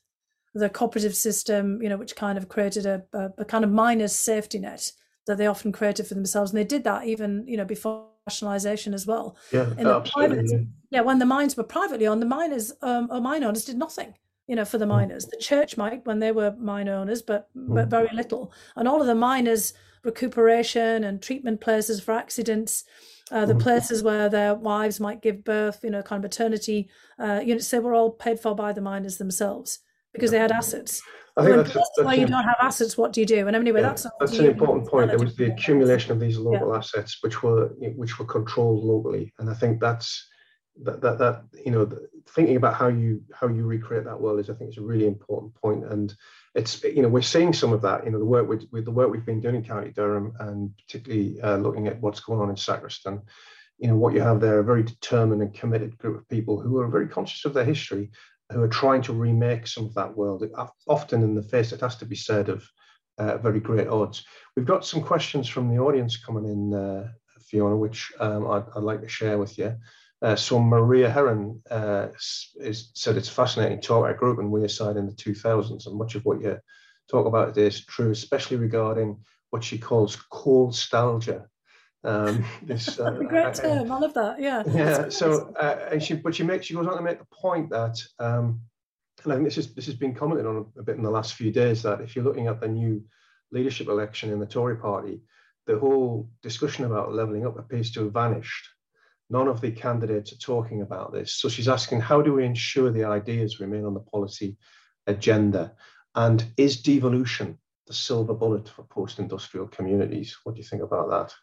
The cooperative system, you know, which kind of created a, a, a kind of miners' safety net that they often created for themselves. And they did that even, you know, before nationalization as well. Yeah, absolutely. Private, yeah. yeah. when the mines were privately owned, the miners um, or mine owners did nothing you know, for the mm. miners. The church might when they were mine owners, but but mm. very little. And all of the miners' recuperation and treatment places for accidents, uh, the mm. places where their wives might give birth, you know, kind of maternity uh, units, they were all paid for by the miners themselves because they had assets. I think that's, that's, why you don't have assets. What do you do? And anyway, yeah, that's that's an important point. There was the accumulation of these local yeah. assets, which were which were controlled locally, and I think that's that, that that you know thinking about how you how you recreate that world is I think is a really important point. And it's you know we're seeing some of that you know the work with, with the work we've been doing in County Durham and particularly uh, looking at what's going on in Sacriston. You know what you have there a very determined and committed group of people who are very conscious of their history who are trying to remake some of that world often in the face it has to be said of uh, very great odds. We've got some questions from the audience coming in uh, Fiona which um, I'd, I'd like to share with you uh, so Maria Heron uh, is, said it's fascinating to talk. I grew up in Wearside in the 2000s, and much of what you talk about today is true, especially regarding what she calls coal nostalgia. Um, this uh, great term. I love that. Yeah. Yeah. So, uh, and she, but she makes she goes on to make the point that, um, and I think this is this has been commented on a bit in the last few days that if you're looking at the new leadership election in the Tory Party, the whole discussion about levelling up appears to have vanished None of the candidates are talking about this. So she's asking, how do we ensure the ideas remain on the policy agenda? And is devolution the silver bullet for post-industrial communities. What do you think about that?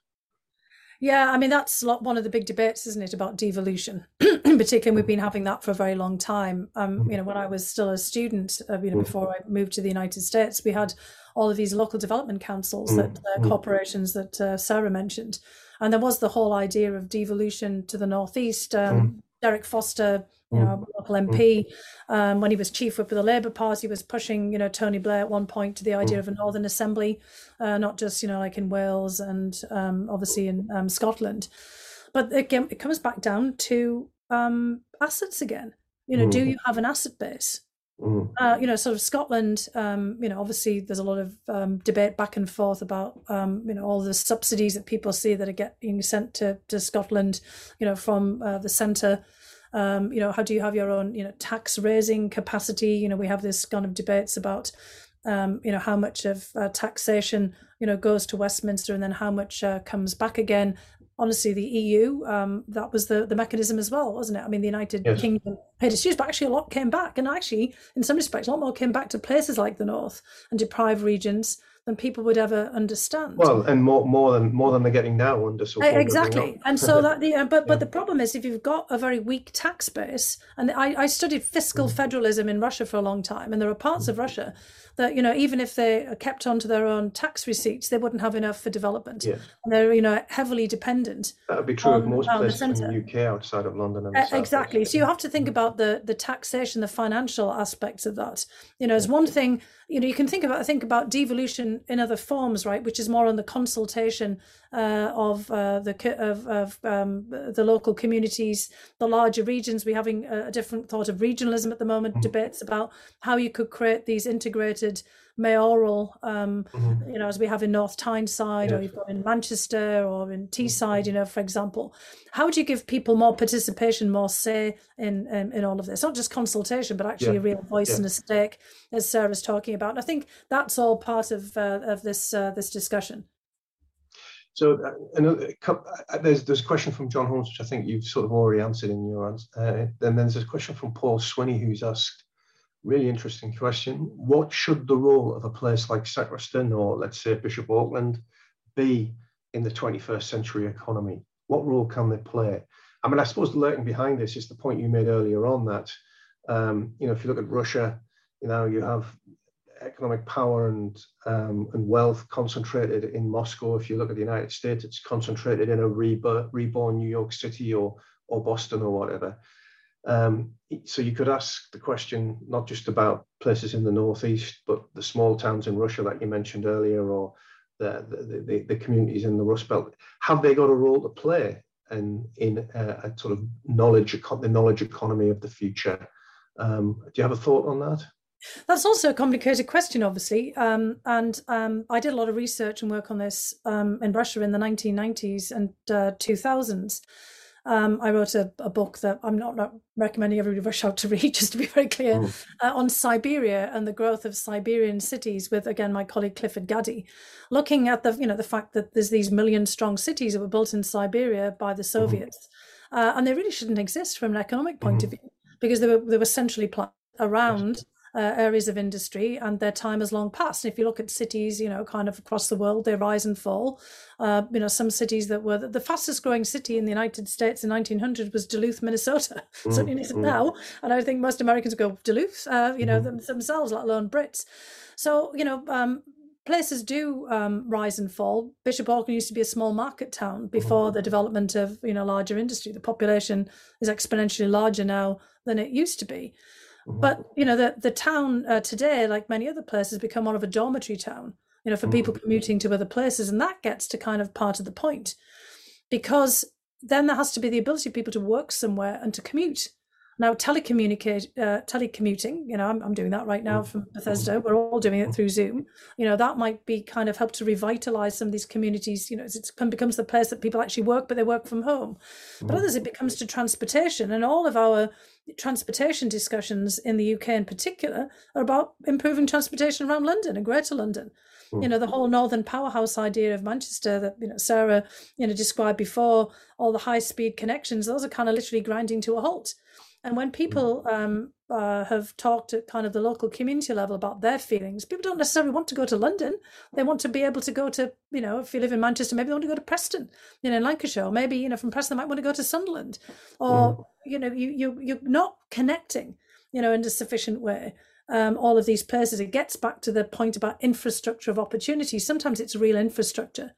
Yeah, I mean that's one of the big debates, isn't it, about devolution? In particular, we've been having that for a very long time. Um, you know, when I was still a student, uh, you know, before I moved to the United States, we had all of these local development councils, that uh, corporations that uh, Sarah mentioned, and there was the whole idea of devolution to the northeast. Um, Derek Foster you know, local MP, um, when he was chief whip of the Labour Party, was pushing, you know, Tony Blair at one point to the idea of a Northern Assembly, uh, not just, you know, like in Wales and um, obviously in um, Scotland. But again, it comes back down to um, assets again. You know, mm. do you have an asset base? Mm. Uh, you know, sort of Scotland. Um, you know, obviously there's a lot of um, debate back and forth about um, you know all the subsidies that people see that are getting sent to to Scotland. You know, from uh, the centre um, you know, how do you have your own, you know, tax raising capacity? You know, we have this kind of debates about, um, you know, how much of uh, taxation, you know, goes to Westminster and then how much uh, comes back again. Honestly, the EU, um, that was the, the mechanism as well, wasn't it? I mean, the United yes. Kingdom paid its dues, but actually a lot came back. And actually, in some respects, a lot more came back to places like the North and deprived regions than people would ever understand. Well, and more more than more than they're getting now under so exactly. And so that the but but yeah. the problem is if you've got a very weak tax base, and I, I studied fiscal mm. federalism in Russia for a long time, and there are parts mm. of Russia that you know even if they kept on to their own tax receipts, they wouldn't have enough for development. Yeah. And they're you know heavily dependent. That would be true on, of most places in the UK outside of London. And uh, exactly. So you have to think mm. about the the taxation, the financial aspects of that. You know, as one thing you know you can think about think about devolution in other forms right which is more on the consultation uh, of uh, the of, of um, the local communities the larger regions we're having a, different thought of regionalism at the moment mm-hmm. debates about how you could create these integrated mayoral, um, mm-hmm. you know, as we have in North Tyneside, yes. or you've got in Manchester or in Teesside, you know, for example. How do you give people more participation, more say in in, in all of this? Not just consultation, but actually yeah. a real voice yeah. and a stake, as Sarah's talking about. And I think that's all part of uh, of this uh, this discussion. So uh, another, uh, there's there's a question from John Holmes, which I think you've sort of already answered in your answer. Uh, and then there's a question from Paul Swinney, who's asked, really interesting question. What should the role of a place like Sacriston or let's say Bishop Auckland be in the 21st century economy? What role can they play? I mean, I suppose lurking behind this is the point you made earlier on that, um, you know, if you look at Russia, you know, you have economic power and um, and wealth concentrated in Moscow. If you look at the United States, it's concentrated in a reborn New York City or or Boston or whatever. Um, so you could ask the question not just about places in the northeast, but the small towns in Russia that you mentioned earlier, or the the, the, the communities in the Rust Belt. Have they got a role to play in in a, a sort of knowledge the knowledge economy of the future? Um, do you have a thought on that? That's also a complicated question, obviously. Um, and um, I did a lot of research and work on this um, in Russia in the 1990s and uh, 2000s. Um, I wrote a, a, book that I'm not, not, recommending everybody rush out to read, just to be very clear, uh, on Siberia and the growth of Siberian cities with, again, my colleague Clifford Gaddy, looking at the, you know, the fact that there's these million strong cities that were built in Siberia by the mm-hmm. Soviets. Mm. Uh, and they really shouldn't exist from an economic point mm. of view because they were, they were centrally planned around uh, areas of industry and their time has long passed. And if you look at cities, you know, kind of across the world, they rise and fall. Uh, you know, some cities that were the fastest growing city in the United States in 1900 was Duluth, Minnesota. Mm, Certainly isn't mm. now. And I think most Americans go Duluth, uh, you know, mm. themselves, let alone Brits. So, you know, um, places do um, rise and fall. Bishop Auckland used to be a small market town before the development of you know larger industry. The population is exponentially larger now than it used to be. Mm-hmm. But you know, the the town uh, today, like many other places, has become more of a dormitory town. You know, for people mm-hmm. commuting to other places, and that gets to kind of part of the point, because then there has to be the ability of people to work somewhere and to commute. Now, telecommunicate, uh, telecommuting, you know, I'm, I'm doing that right now from Bethesda. We're all doing it through Zoom. You know, that might be kind of help to revitalize some of these communities. You know, it becomes the place that people actually work, but they work from home. But others, it becomes to transportation. And all of our transportation discussions in the UK in particular are about improving transportation around London and Greater London. Mm. You know, the whole northern powerhouse idea of Manchester that, you know, Sarah, you know, described before, all the high speed connections, those are kind of literally grinding to a halt And when people um, uh, have talked at kind of the local community level about their feelings, people don't necessarily want to go to London. They want to be able to go to, you know, if you live in Manchester, maybe they want to go to Preston, you know, in Lancashire, or maybe, you know, from Preston, they might want to go to Sunderland, or, mm. You know, you, you, you're not connecting, you know, in a sufficient way. Um, all of these places, it gets back to the point about infrastructure of opportunity. Sometimes it's real infrastructure.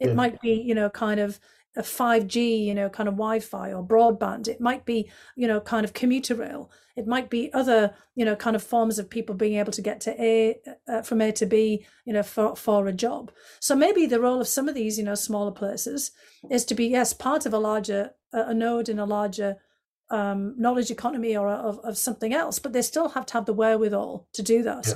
It yeah. might be, you know, kind of a 5G, you know, kind of Wi-Fi or broadband. It might be, you know, kind of commuter rail. It might be other, you know, kind of forms of people being able to get to A uh, from A to B, you know, for for a job. So maybe the role of some of these, you know, smaller places is to be yes part of a larger a node in a larger um, knowledge economy or of, of something else, but they still have to have the wherewithal to do that. Yeah.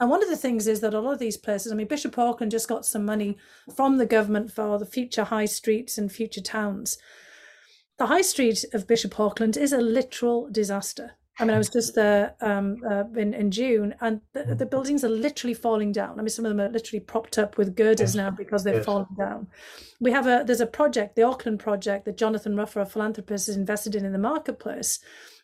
And one of the things is that a lot of these places, I mean, Bishop Auckland just got some money from the government for the future high streets and future towns. The high street of Bishop Auckland is a literal disaster. I mean, I was just there um, uh, in in June, and the, the, buildings are literally falling down. I mean, some of them are literally propped up with girders yes. now because they've yes. fallen down. We have a there's a project, the Auckland project, that Jonathan Ruffer, a philanthropist, is invested in in the marketplace.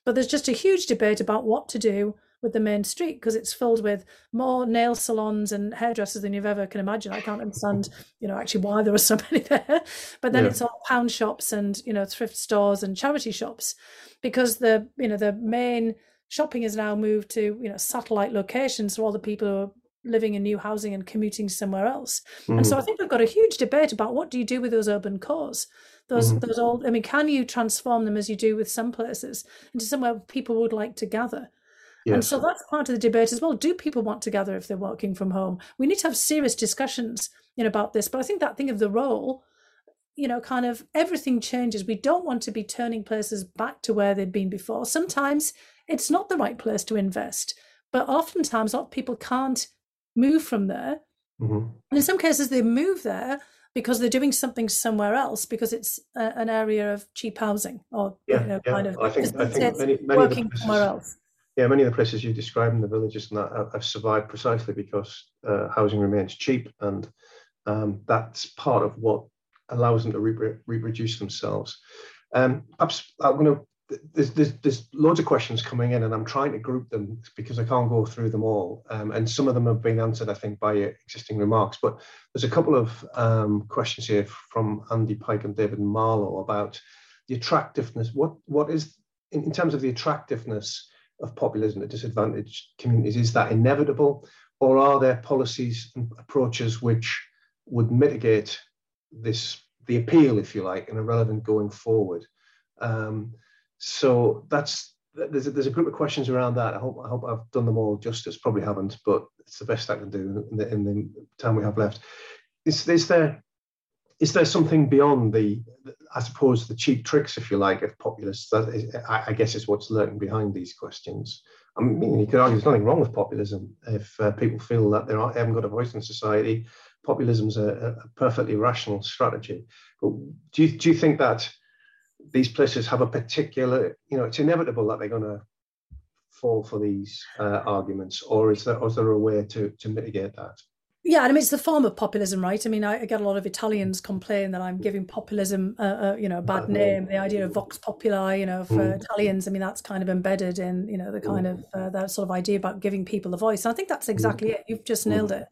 But there's just a huge debate about what to do with the main street because it's filled with more nail salons and hairdressers than you've ever can imagine. I can't understand, you know, actually why there are so many there. But then yeah. it's all pound shops and you know thrift stores and charity shops because the you know the main shopping is now moved to you know satellite locations so all the people who are living in new housing and commuting somewhere else. Mm-hmm. And so I think we've got a huge debate about what do you do with those urban cores those mm-hmm. those old i mean can you transform them as you do with some places into somewhere people would like to gather Yes. And so that's part of the debate as well. Do people want to gather if they're working from home? We need to have serious discussions you know, about this. But I think that thing of the role, you know, kind of everything changes. We don't want to be turning places back to where they'd been before. Sometimes it's not the right place to invest, but oftentimes a lot of people can't move from there. Mm-hmm. And in some cases, they move there because they're doing something somewhere else because it's a, an area of cheap housing or yeah, you know, yeah. kind of I think, I think many, many working somewhere else yeah, many of the places you described in the villages and that have survived precisely because uh, housing remains cheap, and um, that's part of what allows them to re- reproduce themselves. Um, perhaps I'm going to. There's, there's, there's loads of questions coming in, and I'm trying to group them because I can't go through them all. Um, and some of them have been answered, I think, by existing remarks. But there's a couple of um, questions here from Andy Pike and David Marlowe about the attractiveness. What what is in, in terms of the attractiveness of populism to disadvantaged communities? Is that inevitable? Or are there policies and approaches which would mitigate this, the appeal, if you like, and are relevant going forward? Um, so that's there's a, there's a group of questions around that. I hope I hope I've done them all justice. Probably haven't, but it's the best I can do in the, in the time we have left. Is, is there is there something beyond the, I suppose, the cheap tricks, if you like, of populists? I, I, guess is what's lurking behind these questions. I mean, you could argue there's nothing wrong with populism if uh, people feel that they haven't got a voice in society. Populism's a, a perfectly rational strategy. But do you, do you think that these places have a particular, you know, it's inevitable that they're going to fall for these uh, arguments, or is there, or is there a way to, to mitigate that? Yeah, I mean it's the form of populism, right? I mean, I, get a lot of Italians complain that I'm giving populism, uh, uh, you know, a bad name. The idea of vox populi, you know, for mm. Italians, I mean, that's kind of embedded in, you know, the kind mm. of uh, that sort of idea about giving people a voice. And I think that's exactly mm. it. You've just nailed it.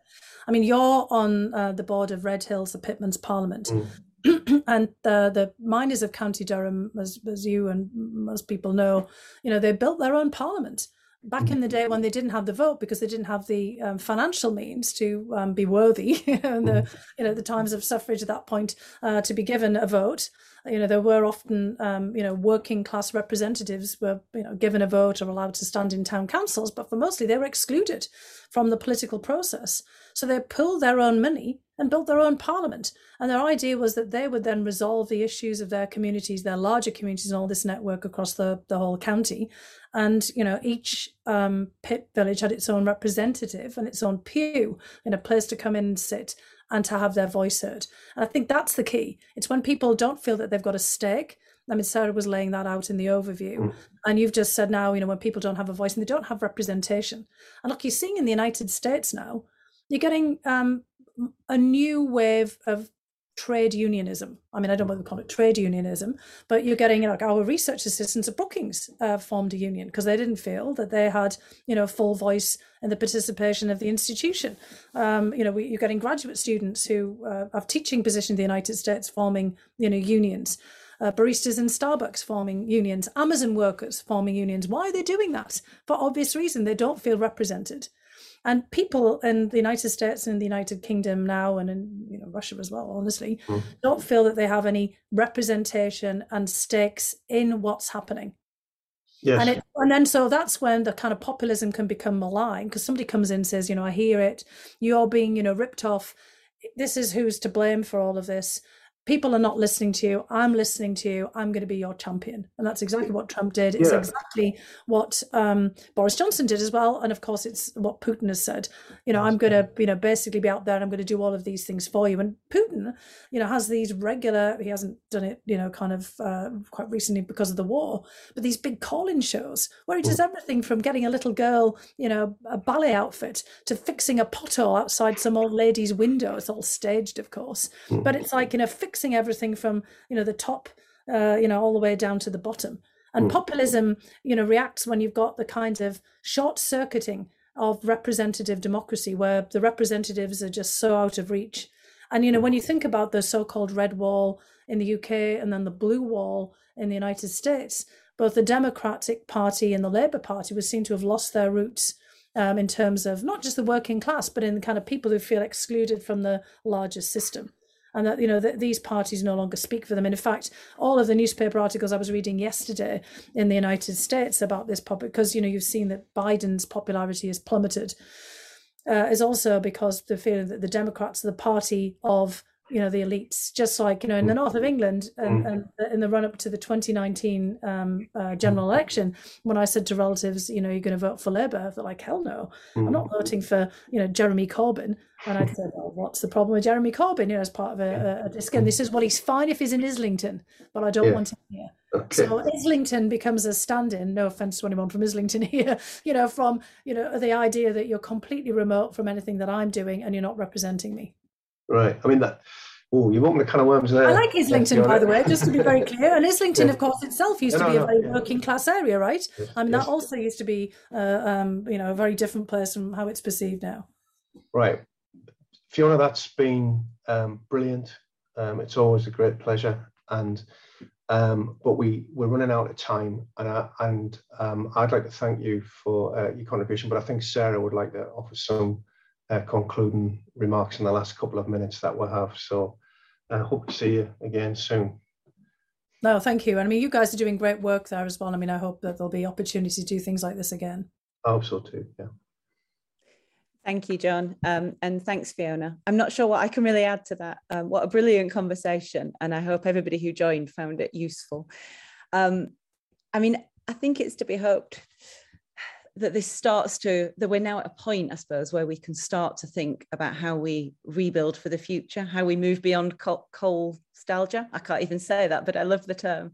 I mean, you're on uh, the board of Redhills, the Pitman's Parliament. and the the miners of County Durham, as as you and most people know, you know, they built their own parliament back in the day when they didn't have the vote because they didn't have the um, financial means to um, be worthy in the mm-hmm. you know the times of suffrage at that point uh, to be given a vote you know there were often um, you know working class representatives were you know given a vote or allowed to stand in town councils but for mostly they were excluded from the political process so they pulled their own money and built their own parliament. And their idea was that they would then resolve the issues of their communities, their larger communities, and all this network across the, the whole county. And, you know, each um, pit village had its own representative and its own pew in a place to come in and sit and to have their voice heard. And I think that's the key. It's when people don't feel that they've got a stake. I mean, Sarah was laying that out in the overview. Mm. And you've just said now, you know, when people don't have a voice and they don't have representation. And look, you're seeing in the United States now, you're getting um, a new wave of trade unionism. I mean, I don't know to call it trade unionism, but you're getting like our research assistants at Brookings uh, formed a union because they didn't feel that they had, you know, full voice in the participation of the institution. Um, you know, we, you're getting graduate students who uh, have teaching position in the United States forming, you know, unions. Uh, baristas in Starbucks forming unions, Amazon workers forming unions. Why are they doing that? For obvious reason, they don't feel represented. And people in the United States and the United Kingdom now, and in you know Russia as well, honestly, mm. don't feel that they have any representation and stakes in what's happening. Yes. And it, and then so that's when the kind of populism can become malign because somebody comes in and says, you know, I hear it, you're being, you know, ripped off. This is who's to blame for all of this people are not listening to you. I'm listening to you. I'm going to be your champion. And that's exactly what trump did. It's yeah. exactly what um, boris johnson did as well. And of course it's what putin has said. You know i'm going to you know basically be out there and i'm going to do all of these things for you. And putin you know has these regular he hasn't done it you know kind of uh, quite recently because of the war but these big call-in shows where he does mm. everything from getting a little girl you know a ballet outfit to fixing a pothole outside some old lady's window. It's all staged of course. Mm. but it's like you know fixing everything from you know the top uh, you know all the way down to the bottom. And mm. populism you know reacts when you've got the kind of short circuiting of representative democracy where the representatives are just so out of reach. And you know when you think about the so-called red wall in the uk and then the blue wall in the united states both the democratic party and the labour party were seen to have lost their roots um, in terms of not just the working class but in the kind of people who feel excluded from the larger system and that you know that these parties no longer speak for them. And in fact, all of the newspaper articles I was reading yesterday in the United States about this public, because you know you've seen that Biden's popularity has plummeted, uh, is also because the feeling that the Democrats are the party of you know the elites just like you know in the north of england and, mm. and in the run up to the 2019 um, uh, general election when i said to relatives you know you're going to vote for labour they're like hell no i'm not mm. voting for you know jeremy corbyn and i said well what's the problem with jeremy corbyn you know as part of a, a, a disc and this is well he's fine if he's in islington but i don't yeah. want him here Okay. So Islington becomes a stand-in. No offense to anyone from Islington here. You know, from you know the idea that you're completely remote from anything that I'm doing and you're not representing me. Right. I mean that. Oh, you opened a kind of worms there. I like Islington, by the way, just to be very clear. And Islington, yeah. of course, itself used to be a very working class area, right? Yes. I mean, yes. that also used to be, uh, um, you know, a very different place from how it's perceived now. Right, Fiona, that's been um, brilliant. Um, it's always a great pleasure, and um, but we we're running out of time, and I, and um, I'd like to thank you for uh, your contribution. But I think Sarah would like to offer some uh, concluding remarks in the last couple of minutes that we'll have. So I uh, hope to see you again soon. No, thank you. And I mean, you guys are doing great work there as well. I mean, I hope that there'll be opportunity to do things like this again. I hope so too. Yeah. Thank you, John. Um, and thanks, Fiona. I'm not sure what I can really add to that. Um, what a brilliant conversation. And I hope everybody who joined found it useful. Um, I mean, I think it's to be hoped that this starts to that we're now at a point i suppose where we can start to think about how we rebuild for the future how we move beyond coal nostalgia. I can't even say that but i love the term.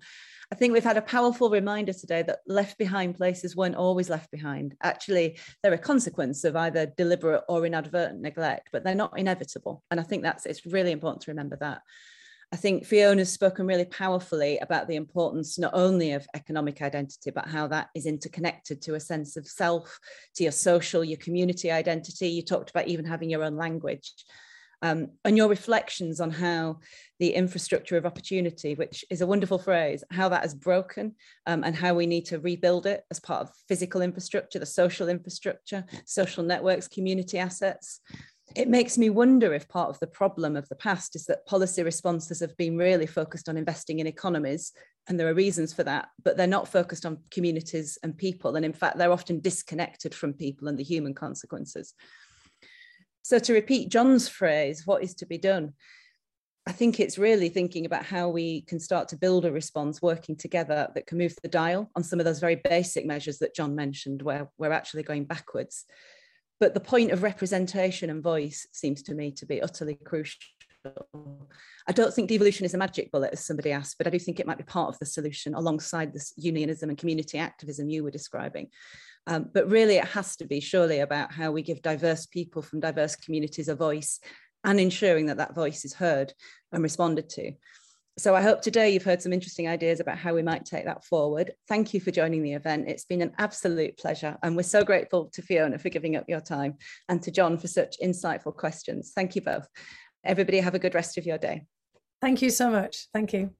I think we've had a powerful reminder today that left behind places weren't always left behind. Actually they're a consequence of either deliberate or inadvertent neglect but they're not inevitable. And i think that's it's really important to remember that I think Fiona's spoken really powerfully about the importance not only of economic identity, but how that is interconnected to a sense of self, to your social, your community identity. You talked about even having your own language. Um, and your reflections on how the infrastructure of opportunity, which is a wonderful phrase, how that has broken um, and how we need to rebuild it as part of physical infrastructure, the social infrastructure, social networks, community assets it makes me wonder if part of the problem of the past is that policy responses have been really focused on investing in economies, and there are reasons for that, but they're not focused on communities and people. And in fact, they're often disconnected from people and the human consequences. So, to repeat John's phrase, what is to be done? I think it's really thinking about how we can start to build a response working together that can move the dial on some of those very basic measures that John mentioned, where we're actually going backwards. But the point of representation and voice seems to me to be utterly crucial. I don't think devolution is a magic bullet, as somebody asked, but I do think it might be part of the solution alongside this unionism and community activism you were describing. Um, but really, it has to be surely about how we give diverse people from diverse communities a voice and ensuring that that voice is heard and responded to. So I hope today you've heard some interesting ideas about how we might take that forward. Thank you for joining the event. It's been an absolute pleasure. And we're so grateful to Fiona for giving up your time and to John for such insightful questions. Thank you both. Everybody have a good rest of your day. Thank you so much. Thank you.